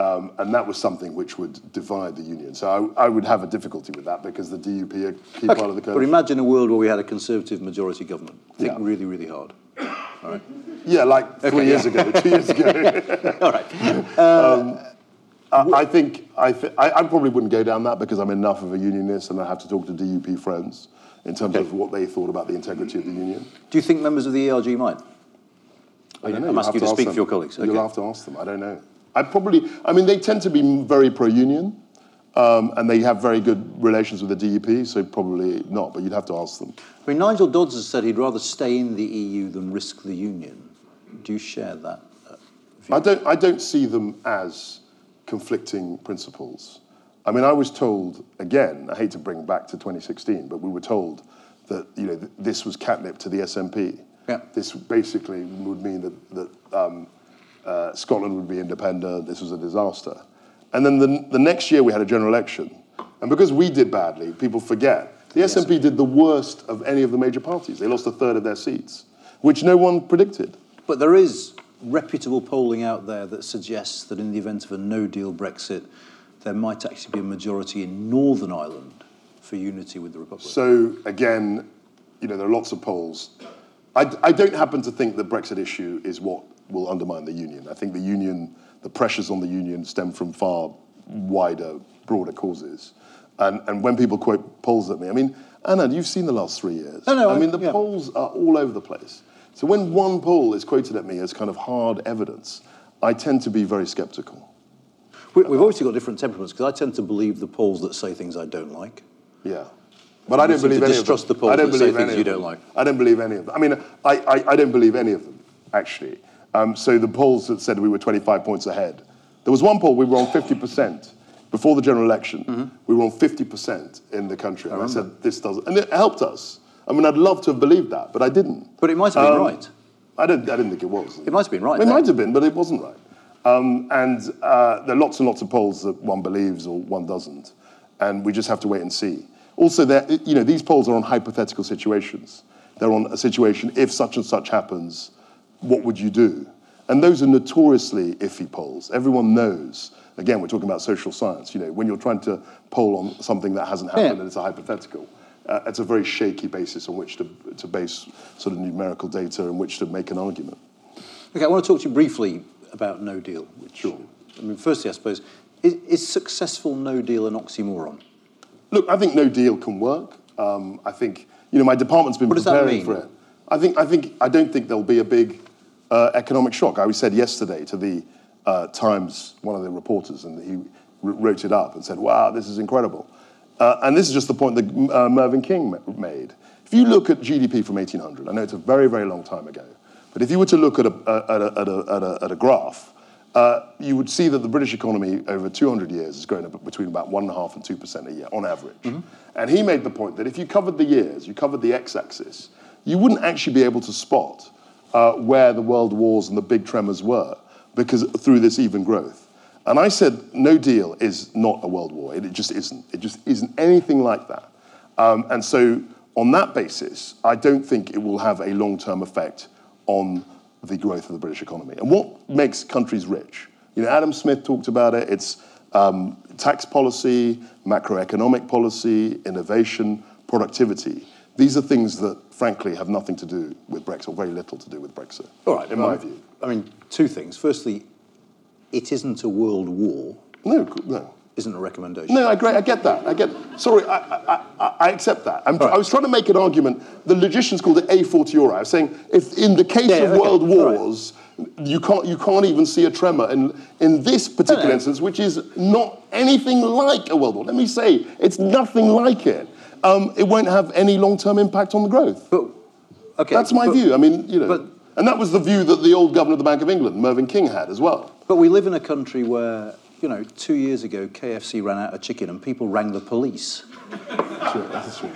C: Um, and that was something which would divide the union. So I, I would have a difficulty with that because the DUP are key part of the coalition.
A: But imagine a world where we had a Conservative majority government. Think
C: Yeah.
A: really, really hard. All right.
C: yeah, like three
A: Okay,
C: years
A: yeah.
C: ago, two years ago.
A: All right.
C: I, I think I, th- I, I probably wouldn't go down that because I'm enough of a unionist and I have to talk to DUP friends in terms of what they thought about the integrity of the union.
A: Do you think members of the ERG might?
C: I don't know.
A: I'm asking you to
C: ask
A: speak
C: them.
A: for your colleagues.
C: You'll have to ask them. I don't know. I probably, I mean, they tend to be very pro-union, um, and they have very good relations with the DUP, so probably not. But you'd have to ask them.
A: I mean, Nigel Dodds has said he'd rather stay in the EU than risk the union. Do you share that? uh, view?
C: I don't, I don't see them as conflicting principles. I mean, I was told, again, I hate to bring back to 2016, but we were told that you know, th- this was catnip to the SNP.
A: Yeah.
C: This basically would mean that, that um, uh, Scotland would be independent, this was a disaster. And then the, the next year we had a general election. And because we did badly, people forget, the SNP did the worst of any of the major parties. They lost a third of their seats, which no one predicted.
A: But there is reputable polling out there that suggests that in the event of a no deal Brexit, there might actually be a majority in Northern Ireland for unity with the Republic.
C: So again, you know, there are lots of polls. I, I don't happen to think the Brexit issue is what will undermine the union. I think the union, the pressures on the union stem from far wider, broader causes. And, and when people quote polls at me, I mean, Anna, you've seen the last three years.
A: I know,
C: I
A: I-
C: mean, the
A: yeah.
C: polls are all over the place. So when one poll is quoted at me as kind of hard evidence, I tend to be very skeptical.
A: We, we've obviously got different temperaments because I tend to believe the polls that say things I don't like.
C: Yeah. But I don't believe any
A: distrust
C: of
A: the
C: them.
A: polls
C: I don't
A: that say
C: believe
A: things you don't like.
C: I don't believe any of them. I mean, I, I, I don't believe any of them, actually. Um, so the polls that said we were 25 points ahead. There was one poll we were on 50% before the general election.
A: Mm-hmm.
C: We were on 50% in the country. And I, said, this doesn't. And it helped us. I mean, I'd love to have believed that, but I didn't.
A: But it might have been
C: Um,
A: right.
C: I, don't, I didn't think it was.
A: It might have been right
C: It
A: then.
C: might have been, but it wasn't right. Um, and uh, there are lots and lots of polls that one believes or one doesn't, and we just have to wait and see. Also, you know, these polls are on hypothetical situations. They're on a situation if such and such happens, what would you do? And those are notoriously iffy polls. Everyone knows. Again, we're talking about social science. You know, when you're trying to poll on something that hasn't happened
A: Yeah.
C: and it's a hypothetical, uh, it's a very shaky basis on which to, to base sort of numerical data in which to make an argument.
A: Okay, I want to talk to you briefly about no deal. Which,
C: Sure.
A: I mean, firstly, I suppose, is, is successful no deal an oxymoron?
C: Look, I think no deal can work. Um, I think you know my department's been
A: What does that
C: preparing
A: mean?
C: for it. I think I think I don't think there'll be a big uh, economic shock. I said yesterday to the uh, Times, one of the reporters, and he wrote it up and said, "Wow, this is incredible." Uh, and this is just the point that uh, Mervyn King made. If you look at GDP from 1800, I know it's a very very long time ago, but if you were to look at a at a, at a, at a, at a graph uh, you would see that the British economy over 200 years has grown between about 1.5 and 2% a year on average. And he made the point that if you covered the years, you covered the x axis, you wouldn't actually be able to spot uh, where the world wars and the big tremors were because through this even growth. And I said, no deal is not a world war. It, just isn't. It just isn't anything like that. Um, and so, on that basis, I don't think it will have a long term effect on the growth of the British economy. And what makes countries rich? You know, Adam Smith talked about it. It's um, tax policy, macroeconomic policy, innovation, productivity. These are things that, frankly, have nothing to do with Brexit, or very little to do with Brexit,
A: All right,
C: in
A: well,
C: my view.
A: I mean, two things. Firstly, it isn't a world war,
C: No, no.
A: isn't a recommendation.
C: No, I, agree, I get that. I get. Sorry, I, I, I, I accept that. I'm, I was trying to make an argument. The logicians called it a fortiori. I was saying, if in the case
A: Yeah,
C: of
A: okay,
C: world
A: all right.
C: wars, you can't you can't even see a tremor in in this particular instance, which is not anything like a world war. Let me say, it's nothing like it. Um, it won't have any long-term impact on the growth.
A: But, okay.
C: That's my
A: but-
C: view. I mean, you know,
A: but-
C: and that was the view that the old governor of the Bank of England, Mervyn King, had as well.
A: But we live in a country where, you know, two years ago, KFC ran out of chicken and people rang the police.
C: Sure, that's true.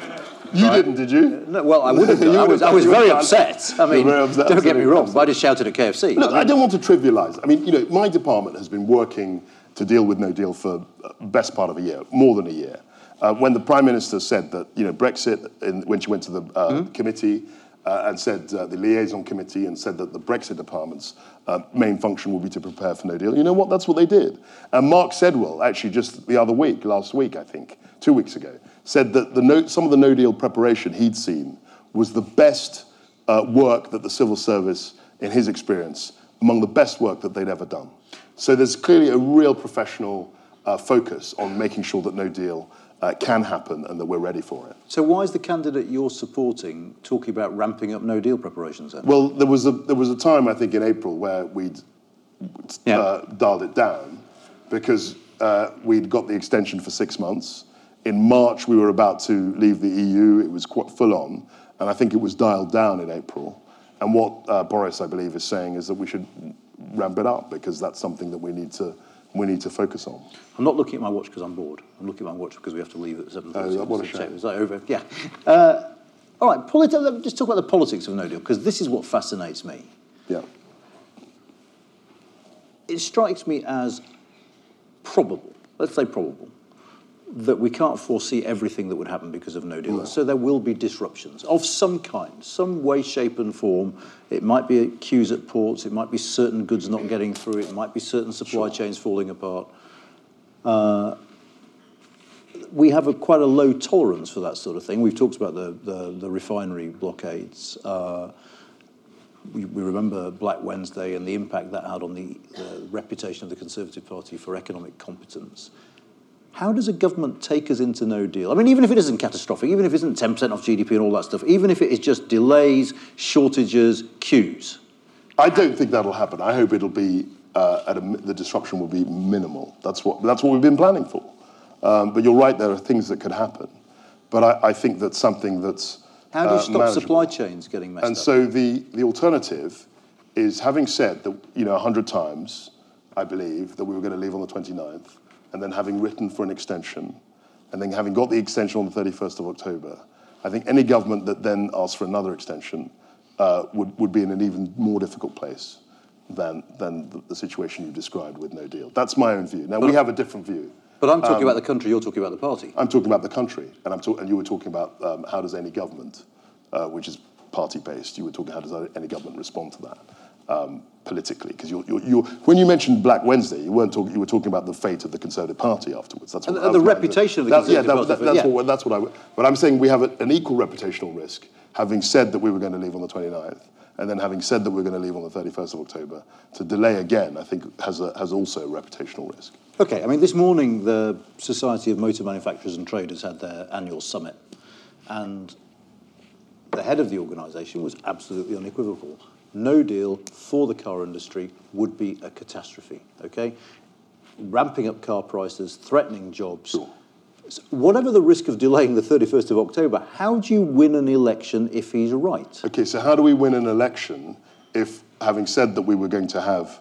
C: You didn't, did you?
A: No, well, I would have done. I was, I was very
C: would have done.
A: upset. I mean,
C: upset,
A: don't get me wrong,
C: absolutely.
A: but I just shouted at KFC.
C: Look,
A: I mean,
C: I don't want to trivialize. I mean, you know, my department has been working to deal with no deal for uh, best part of a year, more than a year. Uh, when the prime minister said that, you know, Brexit, in, when she went to the uh, committee uh, and said uh, the liaison committee and said that the Brexit department's uh, main function will be to prepare for no deal. You know what? That's what they did. And Mark Sedwill, actually, just the other week, last week, I think, two weeks ago, said that the no, some of the no deal preparation he'd seen was the best uh, work that the civil service, in his experience, among the best work that they'd ever done. So there's clearly a real professional uh, focus on making sure that no deal uh, can happen and that we're ready for it.
A: So why is the candidate you're supporting talking about ramping up no deal preparations then?
C: Well, there was a there was a time I think in April where we'd
A: Yeah.
C: uh, dialed it down because uh, we'd got the extension for six months. In March, we were about to leave the EU. It was quite full on, and I think it was dialed down in April. And what uh, Boris, I believe, is saying is that we should ramp it up because that's something that we need to we need to focus on.
A: I'm not looking at my watch because I'm bored. I'm looking at my watch because we have to leave at 7.30.
C: Oh, what a shame.
A: It's like over, yeah. Uh, all right, politi- let's just talk about the politics of no deal because this is what fascinates me.
C: Yeah.
A: It strikes me as probable, let's say probable, that we can't foresee everything that would happen because of no deal. So there will be disruptions of some kind, some way, shape, and form. It might be queues at ports, it might be certain goods not getting through, it might be certain supply chains falling apart. Uh, we have a, quite a low tolerance for that sort of thing. We've talked about the, the, the refinery blockades. Uh, we, we remember Black Wednesday and the impact that had on the uh, reputation of the Conservative Party for economic competence. How does a government take us into no deal? I mean, even if it isn't catastrophic, even if it isn't 10% off GDP and all that stuff, even if it is just delays, shortages, queues.
C: I don't think that'll happen. I hope it'll be uh, at a, the disruption will be minimal. That's what that's what we've been planning for. Um, but you're right, there are things that could happen. But I, I think that's something that's
A: How do you
C: uh,
A: stop
C: manageable.
A: supply chains getting messed
C: And
A: up?
C: And so the, the alternative is having said that, you know, 100 times, I believe, that we were going to leave on the 29th, and then having written for an extension, and then having got the extension on the 31st of October, I think any government that then asks for another extension uh, would, would be in an even more difficult place than, than the, the situation you described with no deal. That's my own view. Now, we have a different view.
A: but I'm talking
C: um,
A: about the country, you're talking about the party.
C: I'm talking about the country, and I'm talk- and you were talking about um, how does any government, uh, which is party-based, you were talking how does any government respond to that um, politically? Because you're, you're, you're, when you mentioned Black Wednesday, you weren't talking. You were talking about the fate of the Conservative Party afterwards. That's
A: And- and the reputation of the
C: that-
A: Conservative
C: yeah,
A: Party,
C: that, that's
A: yeah.
C: what that's what I. But I'm saying we have an equal reputational risk, having said that we were going to leave on the 29th. And then, having said that we're going to leave on the 31st of October, to delay again, I think has a, has also a reputational risk.
A: Okay, I mean, this morning the Society of Motor Manufacturers and Traders had their annual summit, and the head of the organisation was absolutely unequivocal. No deal for the car industry would be a catastrophe, okay? Ramping up car prices, threatening jobs.
C: Sure.
A: So whatever the risk of delaying the 31st of October, how do you win an election if he's right?
C: Okay, so how do we win an election if, having said that we were going to have,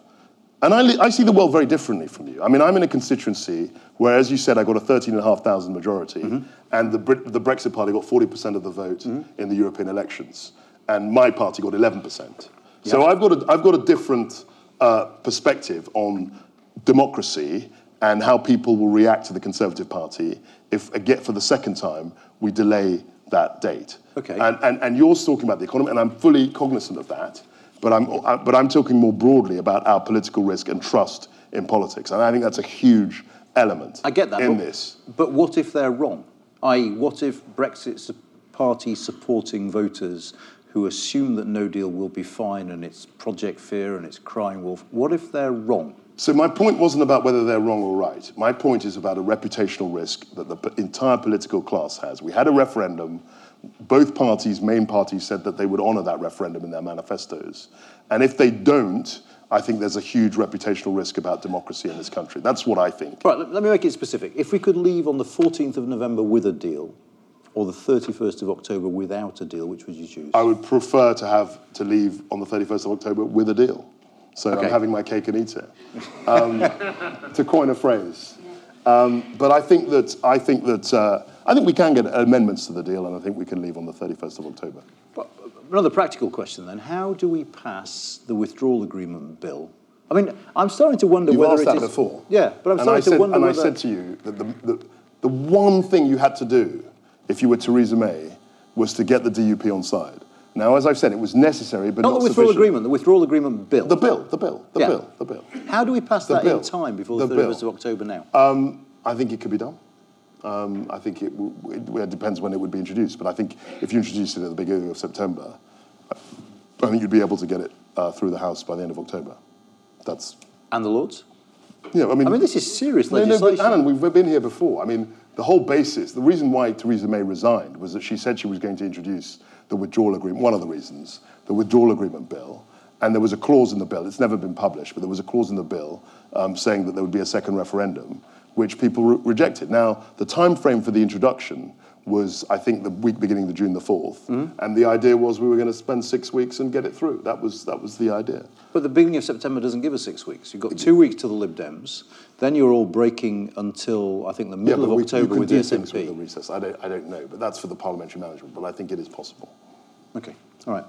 C: and I, li- I see the world very differently from you. I mean, I'm in a constituency where, as you said, I got a 13,500 majority, mm-hmm. and the, Brit- the Brexit Party got 40% of the vote mm-hmm. in the European elections, and my party got 11%. So I've got a, I've got a different uh, perspective on democracy and how people will react to the Conservative Party if, uh, again, for the second time, we delay that date.
A: Okay.
C: And, and, and you're talking about the economy, and I'm fully cognizant of that. But I'm, uh, but I'm talking more broadly about our political risk and trust in politics. And I think that's a huge element
A: I get that.
C: in
A: but,
C: this.
A: But what if they're wrong? I.e., what if Brexit su- party supporting voters who assume that no deal will be fine and it's Project Fear and it's crying wolf, what if they're wrong?
C: So my point wasn't about whether they're wrong or right. My point is about a reputational risk that the p- entire political class has. We had a referendum. Both parties, main parties, said that they would honour that referendum in their manifestos. And if they don't, I think there's a huge reputational risk about democracy in this country. That's what I think.
A: Right, let, let me make it specific. If we could leave on the 14th of November with a deal or the 31st of October without a deal, which would you choose?
C: I would prefer to have to leave on the 31st of October with a deal. So
A: Okay.
C: I'm having my cake and eat it, um, to coin a phrase. Um, but I think that I think that uh, I think we can get amendments to the deal, and I think we can leave on the 31st of October.
A: But another practical question then. How do we pass the withdrawal agreement bill? I mean, I'm starting to wonder
C: You've
A: whether
C: asked that
A: is-
C: before.
A: Yeah, but I'm
C: and I
A: starting to
C: said,
A: wonder
C: and I said to you that the, the, the one thing you had to do if you were Theresa May was to get the DUP on side. Now, as I've said, it was necessary, but
A: Not
C: not,
A: the withdrawal
C: sufficient.
A: agreement, the withdrawal agreement bill.
C: The bill, the bill, the
A: Yeah.
C: bill, the bill.
A: How do we pass
C: The
A: that
C: bill.
A: in time before the,
C: The
A: 31st of October now?
C: Um, I think it could be done. Um, I think it, it, it depends when it would be introduced, but I think if you introduced it at the beginning of September, I think you'd be able to get it uh, through the House by the end of October. That's
A: and the Lords?
C: yeah. I mean,
A: I mean, this is serious
C: no, no,
A: legislation.
C: but Anand, we've been here before. I mean, the whole basis, the reason why Theresa May resigned was that she said she was going to introduce the withdrawal agreement. One of the reasons, the withdrawal agreement bill, and there was a clause in the bill, it's never been published, but there was a clause in the bill um, saying that there would be a second referendum, which people re- rejected. Now, the time frame for the introduction was, I think, the week beginning the June the 4th.
A: Mm-hmm.
C: And the idea was we were going to spend six weeks and get it through. That was, that was the idea.
A: But the beginning of September doesn't give us six weeks. You've got two weeks to the Lib Dems. Then you're all breaking until I think the middle
C: but
A: of
C: we-
A: October with the
C: do things with the recess. I don't, I don't know, but that's for the parliamentary management. But I think it is possible.
A: Okay, all right.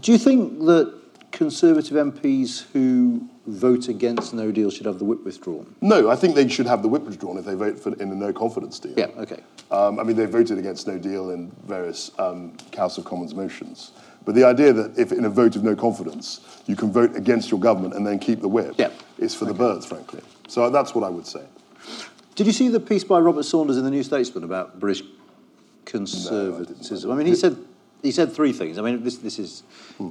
A: Do you think that Conservative MPs who vote against No Deal should have the whip withdrawn?
C: No, I think they should have the whip withdrawn if they vote for in a no confidence deal.
A: Yeah, okay.
C: Um, I mean, they voted against no deal in various um, House of Commons motions. But the idea that if in a vote of no confidence you can vote against your government and then keep the whip
A: Yeah.
C: is for the birds, frankly. So that's what I would say.
A: Did you see the piece by Robert Saunders in the New Statesman about British conservatism? I, mean, he said he said three things. I mean, this this is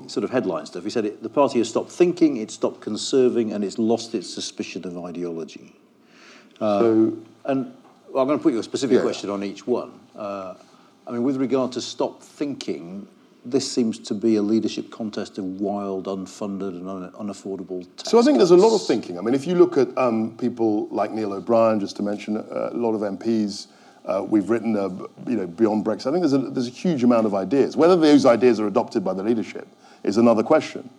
A: sort of headline stuff. He said it, the party has stopped thinking, it's stopped conserving, and it's lost its suspicion of ideology.
C: so
A: And well, I'm going to put you a specific
C: Yeah.
A: question on each one. Uh, I mean, with regard to stop thinking, this seems to be a leadership contest of wild, unfunded, and un- unaffordable tax
C: So I think there's a lot of thinking. I mean, if you look at um, people like Neil O'Brien, just to mention uh, a lot of MPs, uh, we've written, b- you know, beyond Brexit. I think there's a, there's a huge amount of ideas. Whether those ideas are adopted by the leadership is another question,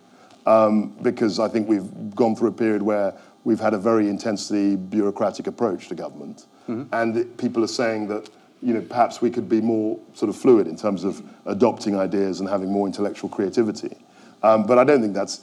C: um, because I think we've gone through a period where we've had a very intensely bureaucratic approach to government, and it- people are saying that. You know, perhaps we could be more sort of fluid in terms of adopting ideas and having more intellectual creativity. Um, but I don't think that's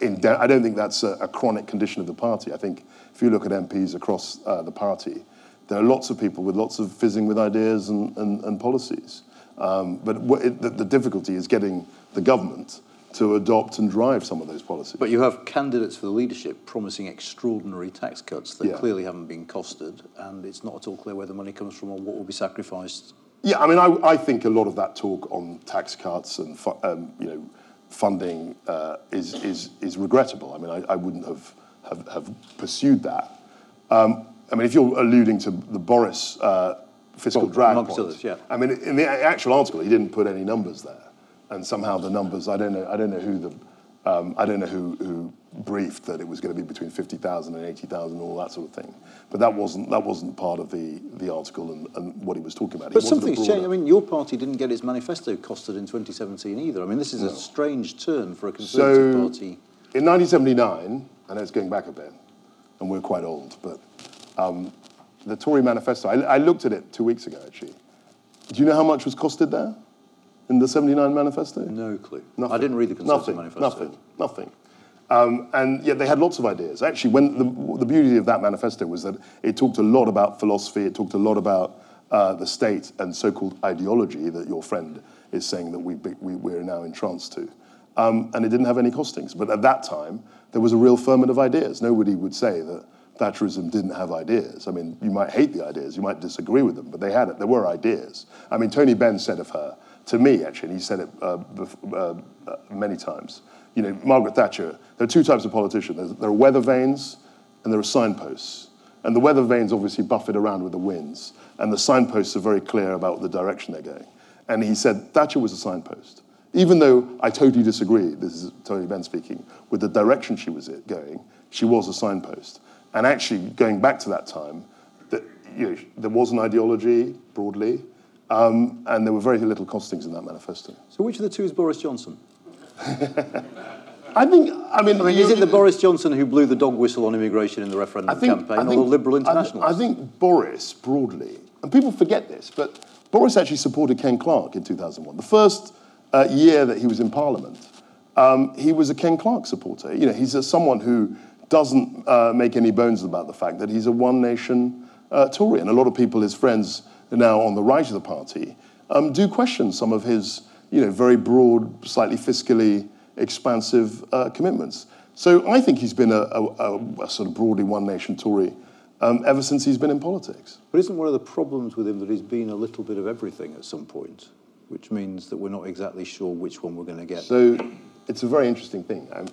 C: in, I don't think that's a, a chronic condition of the party. I think if you look at MPs across uh, the party, there are lots of people with lots of fizzing with ideas and, and, and policies. Um, but what it, the, the difficulty is getting the government to adopt and drive some of those policies.
A: But you have candidates for the leadership promising extraordinary tax cuts that
C: Yeah.
A: clearly haven't been costed, and it's not at all clear where the money comes from or what will be sacrificed.
C: Yeah, I mean, I, I think a lot of that talk on tax cuts and fu- um, you know funding uh, is, is is regrettable. I mean, I, I wouldn't have, have have pursued that. Um, I mean, if you're alluding to the Boris uh, fiscal
A: Well,
C: drag
A: amongst
C: point,
A: others, yeah.
C: I mean, in the actual article, he didn't put any numbers there, and somehow the numbers I don't know I don't know who the um, I don't know who, who briefed that it was going to be between 50,000 and 80,000, all that sort of thing. But that wasn't that wasn't part of the, the article and, and what he was talking about.
A: But something's changed. I mean, your party didn't get its manifesto costed in 2017 either. I mean, this is a strange turn for a Conservative
C: So,
A: party.
C: in 1979, I know it's going back a bit, and we're quite old, but um, the Tory manifesto, I, I looked at it two weeks ago actually. Do you know how much was costed there in the 79 manifesto?
A: No clue.
C: Nothing.
A: I didn't read the Conservative
C: nothing,
A: manifesto.
C: Nothing, nothing. Um, and yet they had lots of ideas. Actually, when the, the beauty of that manifesto was that it talked a lot about philosophy, it talked a lot about uh, the state and so-called ideology that your friend is saying that we, we, we're now entranced to. Um, and it didn't have any costings. But at that time, there was a real ferment of ideas. Nobody would say that Thatcherism didn't have ideas. I mean, you might hate the ideas, you might disagree with them, but they had it. There were ideas. I mean, Tony Benn said of her, to me actually, and he said it uh, uh, uh, many times. You know, Margaret Thatcher. There are two types of politician. There's, there are weather vanes, and there are signposts. And the weather vanes obviously buffet around with the winds, and the signposts are very clear about the direction they're going. And he said Thatcher was a signpost. Even though I totally disagree, this is Tony Benn speaking, with the direction she was going, she was a signpost. And actually, going back to that time, that, you know, there was an ideology broadly, um, and there were very little costings in that manifesto.
A: So which of the two is Boris Johnson?
C: I think, I mean,
A: I mean, is it the Boris Johnson who blew the dog whistle on immigration in the referendum campaign, or the Liberal
C: I thi-
A: Internationalists?
C: I, think Boris, broadly, and people forget this, but Boris actually supported Ken Clarke in 2001. The first uh, year that he was in Parliament, um, he was a Ken Clarke supporter. You know, he's a, someone who doesn't uh, make any bones about the fact that he's a one nation uh, Tory. And a lot of people, his friends now on the right of the party, um, do question some of his you know, very broad, slightly fiscally expansive uh, commitments. So I think he's been a, a, a- sort of broadly one nation Tory um, ever since he's been in politics.
A: But isn't one of the problems with him that he's been a little bit of everything at some point, which means that we're not exactly sure which one we're going to get?
C: So it's a very interesting thing. Um,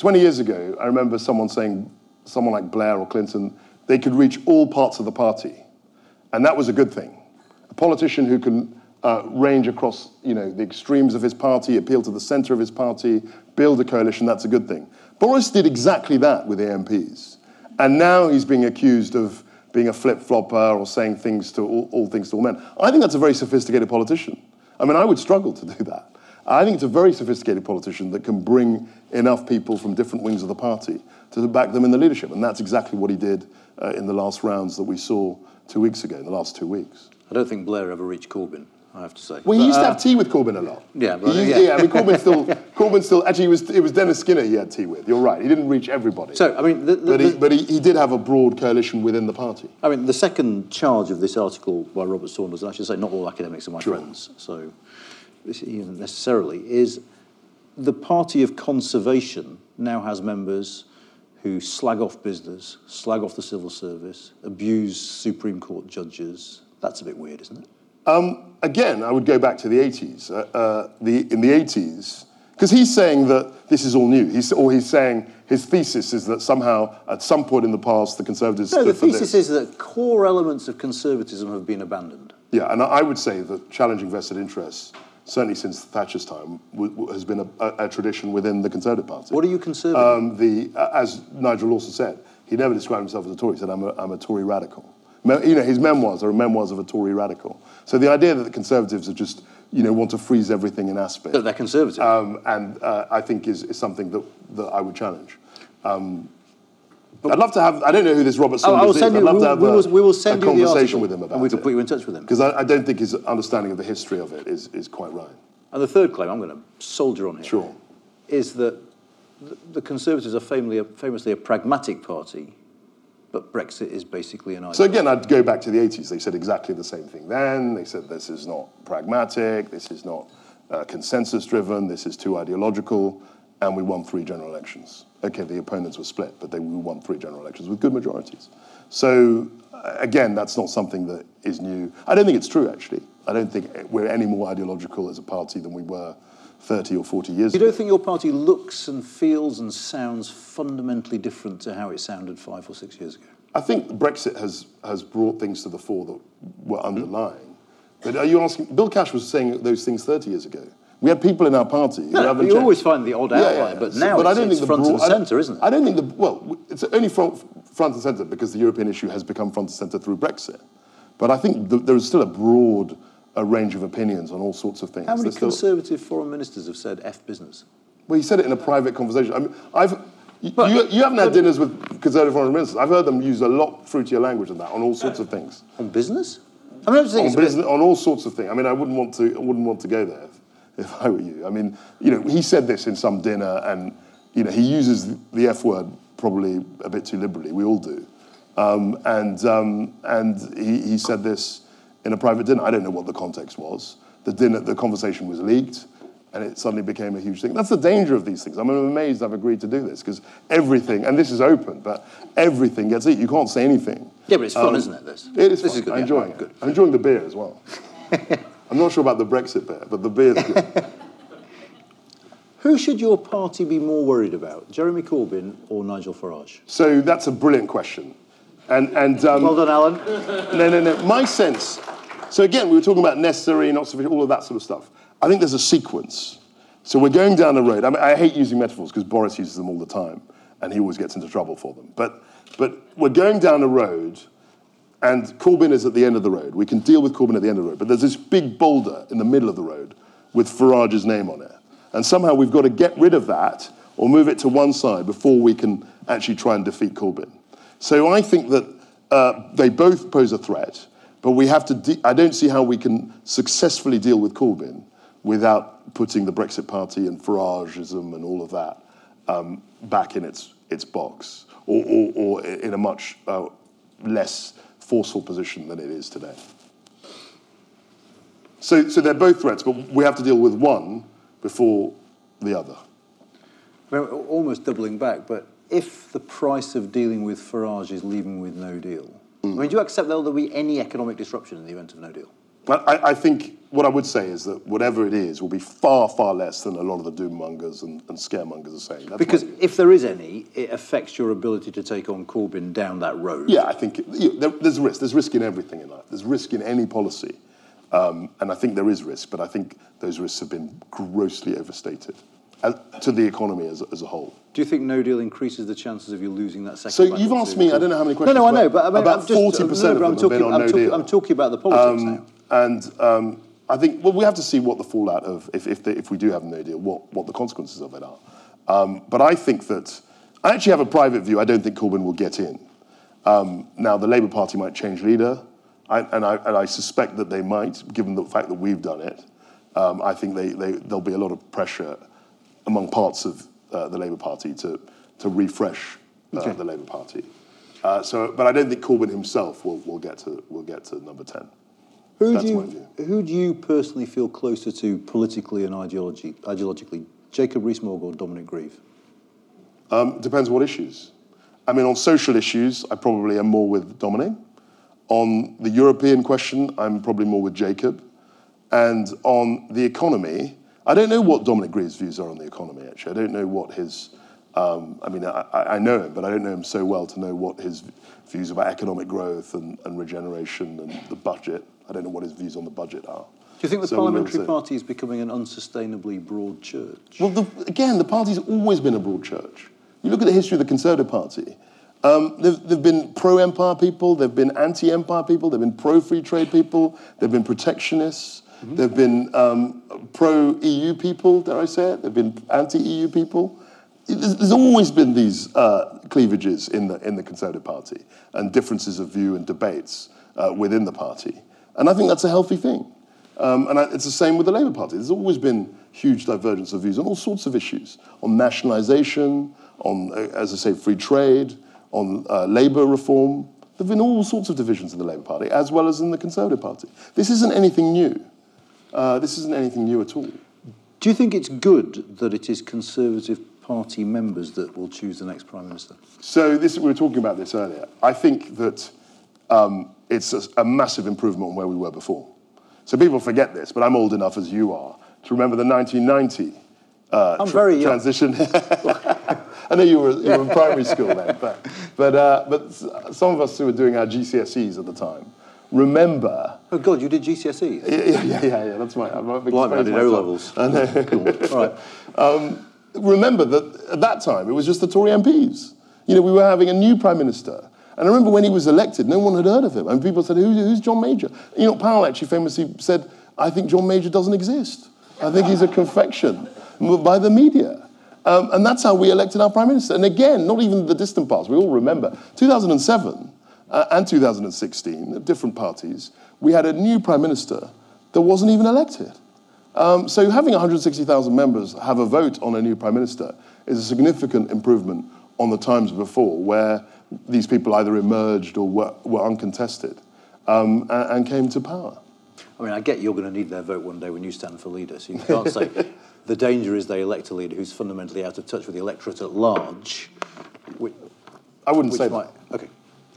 C: 20 years ago, I remember someone saying, someone like Blair or Clinton, they could reach all parts of the party. And that was a good thing. A politician who can uh, range across you know, the extremes of his party, appeal to the centre of his party, build a coalition, that's a good thing. Boris did exactly that with AMPs. And now he's being accused of being a flip flopper or saying things to all, all, things to all men. I think that's a very sophisticated politician. I mean, I would struggle to do that. I think it's a very sophisticated politician that can bring enough people from different wings of the party to back them in the leadership. And that's exactly what he did uh, in the last rounds that we saw two weeks ago, in the last two weeks.
A: I don't think Blair ever reached Corbyn. I have to say.
C: Well, he used uh, to have tea with Corbyn a lot.
A: Yeah,
C: but,
A: used,
C: yeah. yeah. I mean, Corbyn still, Corbyn still. Actually, it was it was Dennis Skinner he had tea with. You're right. He didn't reach everybody.
A: So, I mean, the, the,
C: but, he, but he, he did have a broad coalition within the party.
A: I mean, the second charge of this article by Robert Saunders, and I should say, not all academics are my sure. friends, so this isn't necessarily is the party of conservation now has members who slag off business, slag off the civil service, abuse Supreme Court judges. That's a bit weird, isn't it?
C: Um, again, I would go back to the 80s. Uh, uh, the, in the 80s, because he's saying that this is all new, he's, or he's saying his thesis is that somehow, at some point in the past, the Conservatives.
A: No, the thesis is that core elements of conservatism have been abandoned.
C: Yeah, and I would say that challenging vested interests certainly since Thatcher's time, has been a, a, a, tradition within the Conservative Party.
A: What are you conservative? Um,
C: the, uh, as Nigel Lawson said, he never described himself as a Tory. He said, I'm a, I'm a Tory radical. Me, you know, his memoirs are memoirs of a Tory radical. So the idea that the Conservatives are just, you know, want to freeze everything in aspect.
A: That they're conservative. Um,
C: and uh, I think is, is something that, that I would challenge. Um, I'd love to have. I don't know who this Robert Saunders
A: I will send
C: is.
A: I'd love we, to have
C: we
A: will, we will send
C: a conversation with him about
A: and we can
C: it.
A: put you in touch with him
C: because I, I, don't think his understanding of the history of it is, is quite right.
A: And the third claim, I'm going to soldier on here,
C: sure.
A: is that the Conservatives are famously, famously a pragmatic party, but Brexit is basically an idea.
C: So again, I'd go back to the 80s. They said exactly the same thing then. They said this is not pragmatic, this is not uh, consensus driven, this is too ideological, and we won three general elections. Okay, the opponents were split, but they, we won three general elections with good majorities. So again, that's not something that is new. I don't think it's true, actually. I don't think we're any more ideological as a party than we were 30 or 40 years
A: you
C: ago.
A: You don't think your party looks and feels and sounds fundamentally different to how it sounded five or six years ago?
C: I think Brexit has, has brought things to the fore that were underlying. Mm. But are you asking? Bill Cash was saying those things 30 years ago. We had people in our party who
A: no. You
C: changed.
A: always find the odd outlier, yeah, yeah. but now but it's, I don't it's think front broad, and centre, isn't it?
C: I don't think the well, it's only front, front and centre because the European issue has become front and centre through Brexit. But I think the, there is still a broad a range of opinions on all sorts of things.
A: How many Conservative foreign ministers have said F business?
C: Well, he said it in a private conversation. I mean, I've. But, you, you, haven't had dinners with Conservative foreign ministers. I've heard them use a lot fruitier language than that on all sorts of things.
A: On business? I mean,
C: on, business, on all sorts of things. I mean, I wouldn't want to. I wouldn't want to go there if, I were you. I mean, you know, he said this in some dinner, and you know, he uses the F word probably a bit too liberally. We all do. Um, and um, and he, he said this in a private dinner. I don't know what the context was. The dinner, the conversation was leaked, and it suddenly became a huge thing. That's the danger of these things. I'm amazed I've agreed to do this because everything, and this is open, but everything gets eaten. You can't say anything.
A: Yeah, but it's fun, um, isn't it? This.
C: It is. This fun. is good. I'm enjoying it. I'm enjoying the beer as well. I'm not sure about the Brexit bit, but the beer's good.
A: Who should your party be more worried about, Jeremy Corbyn or Nigel Farage?
C: So that's a brilliant question. And, and um,
A: well done, Anand.
C: No, no, no. My sense. So again, we were talking about necessary, not sufficient, all of that sort of stuff. I think there's a sequence. So we're going down the road. I, mean, I hate using metaphors because Boris uses them all the time, and he always gets into trouble for them. But, but we're going down a road, and Corbyn is at the end of the road. We can deal with Corbyn at the end of the road. But there's this big boulder in the middle of the road with Farage's name on it. And somehow we've got to get rid of that or move it to one side before we can actually try and defeat Corbyn. So I think that uh, they both pose a threat, but we have to. De- I don't see how we can successfully deal with Corbyn without putting the Brexit Party and Farageism and all of that um, back in its its box, or, or, or in a much uh, less forceful position than it is today. So, so they're both threats, but we have to deal with one before the other.
A: Almost doubling back, but if the price of dealing with Farage is leaving with no deal, mm. I mean, do you accept that there'll be any economic disruption in the event of no deal?
C: I, I, think what I would say is that whatever it is will be far, far less than a lot of the doom mongers and, and scaremongers are saying.
A: That's because if there is any, it affects your ability to take on Corbyn down that road.
C: Yeah, I think it, you know, there, there's risk. There's risk in everything in life. There's risk in any policy. Um, and I think there is risk, but I think those risks have been grossly overstated uh, to the economy as, as a whole.
A: Do you think no deal increases the chances of you losing that second?
C: So you've asked me, I don't know how many questions.
A: no, no, I know, but I mean,
C: about forty percent
A: no,
C: of them
A: I'm
C: have been
A: talking,
C: on
A: I'm,
C: no
A: talking,
C: deal.
A: I'm talking about the politics now.
C: And um, I think, well, we have to see what the fallout of, if, if, the, if we do have no deal, what, what the consequences of it are. Um, but I think that, I actually have a private view. I don't think Corbyn will get in. Um, now, the Labour Party might change leader, I, and, I, and I suspect that they might, given the fact that we've done it. Um, I think they, they, there'll be a lot of pressure among parts of uh, the Labour Party to, to refresh uh,
A: Okay.
C: the Labour Party. Uh, so, but I don't think Corbyn himself will, will, get, to, will get to number 10.
A: Who
C: That's
A: do you, who do you personally feel closer to politically and ideology, ideologically? Jacob Rees-Mogg or Dominic Grieve?
C: Um, depends what issues. I mean, on social issues, I probably am more with Dominic. On the European question, I'm probably more with Jacob. And on the economy, I don't know what Dominic Grieve's views are on the economy, actually. I don't know what his, um, I mean, I, I I know him, but I don't know him so well to know what his views about economic growth and, and regeneration and the budget. I don't know what his views on the budget are.
A: Do you think the
C: So
A: parliamentary party is becoming an unsustainably broad church?
C: Well, the, again, the party's always been a broad church. You look at the history of the Conservative Party. Um, there've, there've been pro-empire people, there've been anti-empire people, there've been pro-free trade people, there've been protectionists, there've been um, pro-EU people, dare I say it, there've been anti-EU people. There's, there's always been these uh, cleavages in the, in the Conservative Party and differences of view and debates uh, within the party. And I think that's a healthy thing. Um, and I, it's the same with the Labour Party. There's always been huge divergence of views on all sorts of issues on nationalisation, on, uh, as I say, free trade, on uh, labour reform. There have been all sorts of divisions in the Labour Party, as well as in the Conservative Party. This isn't anything new. Uh, this isn't anything new at all.
A: Do you think it's good that it is Conservative Party members that will choose the next Prime Minister?
C: So this, we were talking about this earlier. I think that um, it's a, a massive improvement on where we were before. So people forget this, but I'm old enough as you are to remember the 1990 uh,
A: I'm very young.
C: transition. I know you were, you were in primary school then, but, but, uh, but some of us who were doing our GCSEs at the time remember.
A: Oh, God, you did GCSEs?
C: Yeah, yeah, yeah, yeah that's right. I've
A: Blimey, I
C: exposed
A: did. O-levels.
C: I know.
A: All right.
C: Um, remember that at that time it was just the Tory MPs. You know, we were having a new prime minister. And I remember when he was elected, no one had heard of him. And people said, Who, who's John Major? You know, Powell actually famously said, I think John Major doesn't exist. I think he's a confection by the media. Um, and that's how we elected our prime minister. And again, not even the distant past, we all remember 2007 uh, and 2016, different parties, we had a new prime minister that wasn't even elected. Um, so having 160,000 members have a vote on a new prime minister is a significant improvement on the times before, where these people either emerged or were, were uncontested um, and, and came to power.
A: I mean, I get you're going to need their vote one day when you stand for leader, so you can't say the danger is they elect a leader who's fundamentally out of touch with the electorate at large. Which,
C: I wouldn't say
A: might,
C: that.
A: okay.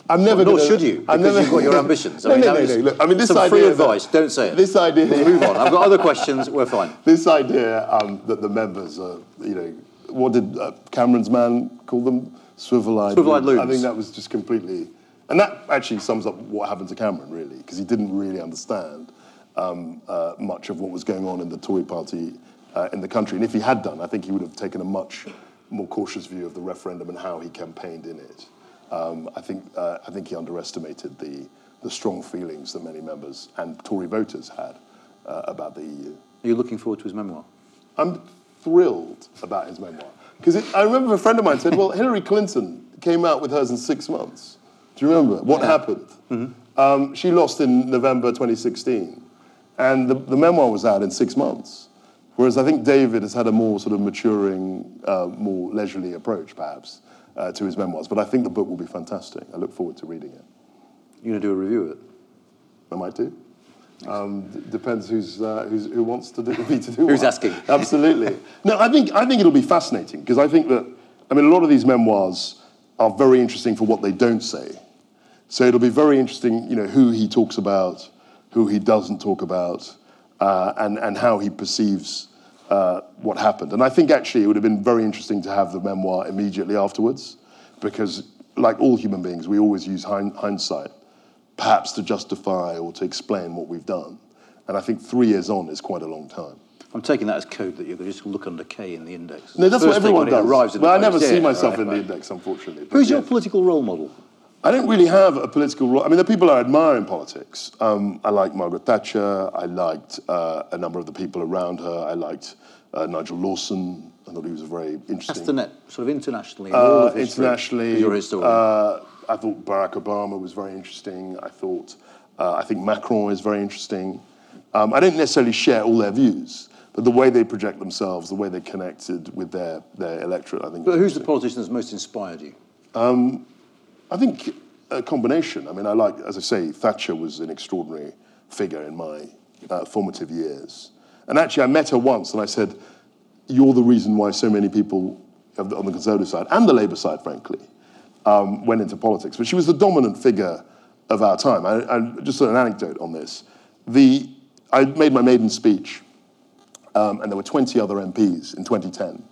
C: I'm never.
A: Nor
C: gonna-
A: should you, because
C: never-
A: you've got your ambitions. I
C: no,
A: mean,
C: no,
A: that
C: no, no. Look, I mean, this
A: some
C: idea
A: free
C: that-
A: advice. Don't say it.
C: This idea.
A: Move on. I've got other questions. We're fine.
C: This idea um, that the members are, you know, what did uh, Cameron's man call them? Swivel-eyed.
A: Swivel-eyed
C: loons. I think that was just completely, and that actually sums up what happened to Cameron, really, because he didn't really understand um, uh, much of what was going on in the Tory party uh, in the country. And if he had done, I think he would have taken a much more cautious view of the referendum and how he campaigned in it. Um, I think uh, I think he underestimated the the strong feelings that many members and Tory voters had uh, about the EU.
A: Are you looking forward to his memoir?
C: I'm thrilled about his memoir. Because I remember a friend of mine said, well, Hillary Clinton came out with hers in six months. Do you remember what happened? Um, she lost in November 2016. And the, the memoir was out in six months. Whereas I think David has had a more sort of maturing, uh, more leisurely approach, perhaps, uh, to his memoirs. But I think the book will be fantastic. I look forward to reading it.
A: You're going to do a review of it?
C: I might do. Um, d- depends who's, uh, who's, who wants to do, me to do
A: Who's
C: what.
A: asking?
C: Absolutely. No, I think, I think it'll be fascinating because I think that, I mean, a lot of these memoirs are very interesting for what they don't say. So it'll be very interesting, you know, who he talks about, who he doesn't talk about, uh, and, and how he perceives uh, what happened. And I think actually it would have been very interesting to have the memoir immediately afterwards because, like all human beings, we always use hind- hindsight perhaps to justify or to explain what we've done. And I think three years on is quite a long time.
A: I'm taking that as code that you can just look under K in the index.
C: No, that's
A: First
C: what everyone does.
A: Arrives the
C: I never see myself
A: right,
C: in the index, unfortunately.
A: Who's your
C: yeah.
A: political role model?
C: I don't really have a political role. I mean, the people I admire in politics. Um, I like Margaret Thatcher. I liked uh, a number of the people around her. I liked uh, Nigel Lawson. I thought he was a very interesting.
A: That's the net, sort of internationally. in all
C: Uh, internationally,
A: You're a historian.
C: I thought Barack Obama was very interesting. I thought, uh, I think Macron is very interesting. Um, I don't necessarily share all their views, but the way they project themselves, the way they connected with their, their electorate, I think.
A: but who's the politician that's most inspired you?
C: I think a combination. I mean, I like, as I say, Thatcher was an extraordinary figure in my uh, formative years. And actually, I met her once and I said, You're the reason why so many people on the Conservative side and the Labour side, frankly, um, went into politics. But she was the dominant figure of our time. I, I, just an anecdote on this. The, I made my maiden speech, um, and there were 20 other MPs in 2010,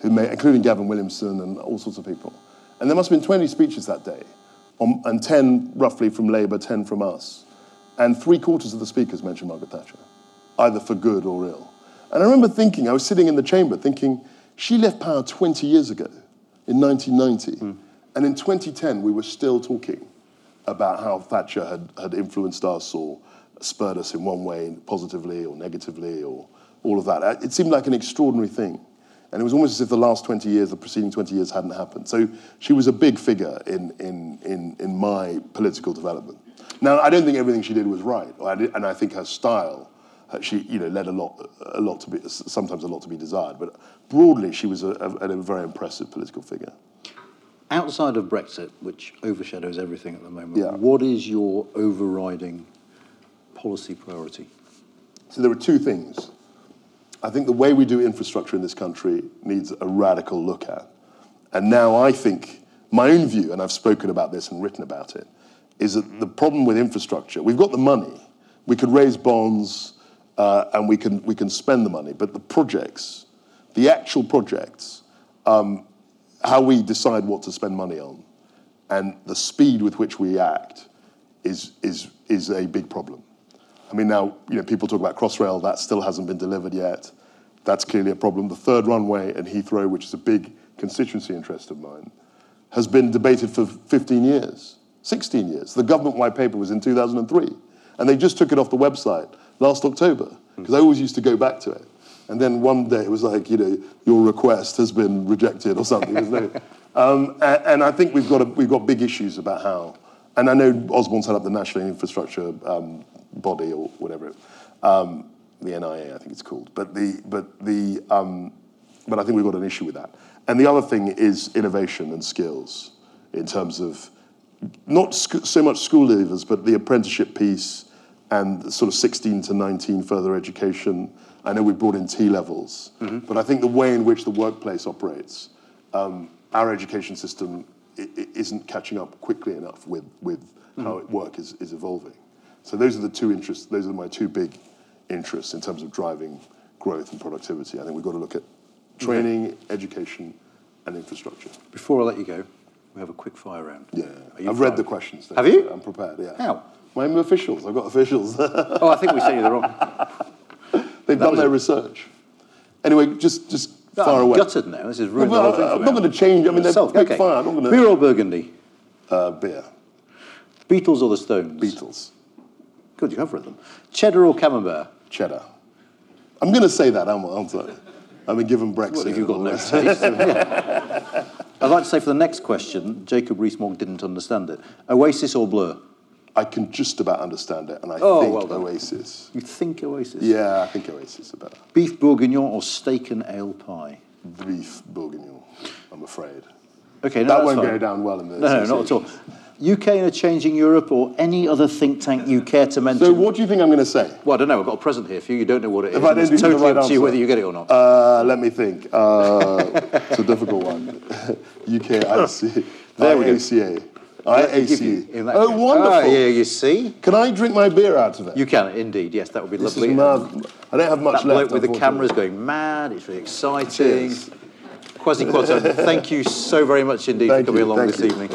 C: who made, including Gavin Williamson and all sorts of people. And there must have been 20 speeches that day, on, and 10 roughly from Labour, 10 from us. And three quarters of the speakers mentioned Margaret Thatcher, either for good or ill. And I remember thinking, I was sitting in the chamber thinking, she left power 20 years ago, in 1990. And in 2010, we were still talking about how Thatcher had, had influenced us or spurred us in one way positively or negatively or all of that. It seemed like an extraordinary thing. And it was almost as if the last 20 years, the preceding 20 years hadn't happened. So she was a big figure in, in, in, in my political development. Now, I don't think everything she did was right, and I think her style, she you know, led a lot, a lot to be, sometimes a lot to be desired. But broadly, she was a, a, a very impressive political figure.
A: Outside of Brexit, which overshadows everything at the moment,
C: Yeah.
A: what is your overriding policy priority?
C: So there are two things. I think the way we do infrastructure in this country needs a radical look at. And now I think my own view, and I've spoken about this and written about it, is that the problem with infrastructure, we've got the money, we could raise bonds, uh, and we can, we can spend the money, but the projects, the actual projects, um, how we decide what to spend money on, and the speed with which we act is, is, is a big problem. I mean, now, you know, people talk about Crossrail, that still hasn't been delivered yet. That's clearly a problem. The third runway at Heathrow, which is a big constituency interest of mine, has been debated for 15 years, 16 years. The government white paper was in 2003, and they just took it off the website last October, because I always used to go back to it. And then one day it was like, you know, your request has been rejected or something. Um, and, and I think we've got, a, we've got big issues about how, and I know Osborne set up the National Infrastructure um, Body or whatever, um, the NIA, I think it's called. But the, but the, um, but I think we've got an issue with that. And the other thing is innovation and skills in terms of not sc- so much school leavers, but the apprenticeship piece and sort of 16 to 19 further education. I know we brought in T levels, but I think the way in which the workplace operates, um, our education system i- i- isn't catching up quickly enough with, with how it work is, is evolving. So those are the two interests, those are my two big interests in terms of driving growth and productivity. I think we've got to look at training, education, and infrastructure.
A: Before I let you go, we have a quick fire round.
C: Yeah, I've read the questions.
A: Have you?
C: I'm prepared. Yeah.
A: How?
C: My officials. I've got officials.
A: Oh, I think we sent you the wrong.
C: They've done their
A: it.
C: research. Anyway, just just
A: No,
C: far
A: I'm
C: away.
A: gutted now. This is ruined
C: Well,
A: the whole.
C: I'm not going to change. I mean, they're
A: Self-
C: big
A: okay.
C: fire. I'm not going to.
A: Beer or Burgundy?
C: Uh, beer.
A: Beatles or the Stones?
C: Beatles.
A: Good, you have read them. Cheddar or Camembert?
C: Cheddar. I'm going to say that, aren't I? I? I've given Brexit.
A: Well, if you've got no taste. yeah. I'd like to say for the next question, Jacob Rees-Mogg didn't understand it. Oasis or Blur?
C: I can just about understand it, and I
A: Oh,
C: think
A: well.
C: Oasis.
A: You think Oasis?
C: Yeah, I think Oasis are better.
A: Beef bourguignon or steak and ale pie?
C: Beef bourguignon, I'm afraid.
A: Okay, no,
C: that won't
A: fine.
C: go down well in the
A: No, no, not at all. UK in a changing Europe or any other think tank you care to mention?
C: So what do you think I'm going to say?
A: well, I don't know. I've got a present here for you. You don't know what it is.
C: If I don't
A: it's totally
C: right
A: up to you whether you get it or not.
C: Uh, let me think. Uh, it's a difficult one. UK IC.
A: There we go.
C: IACA.
A: Give you- in that
C: Oh,
A: case.
C: wonderful.
A: Ah, yeah, you see?
C: Can I drink my beer out of it?
A: You can, indeed. Yes, that would be
C: this
A: lovely.
C: is mad. I don't have much
A: That
C: left.
A: with the cameras going mad. It's really exciting.
C: Cheers.
A: Kwasi Kwarteng, thank you so very much indeed
C: Thank
A: for coming
C: you,
A: along this
C: you.
A: evening.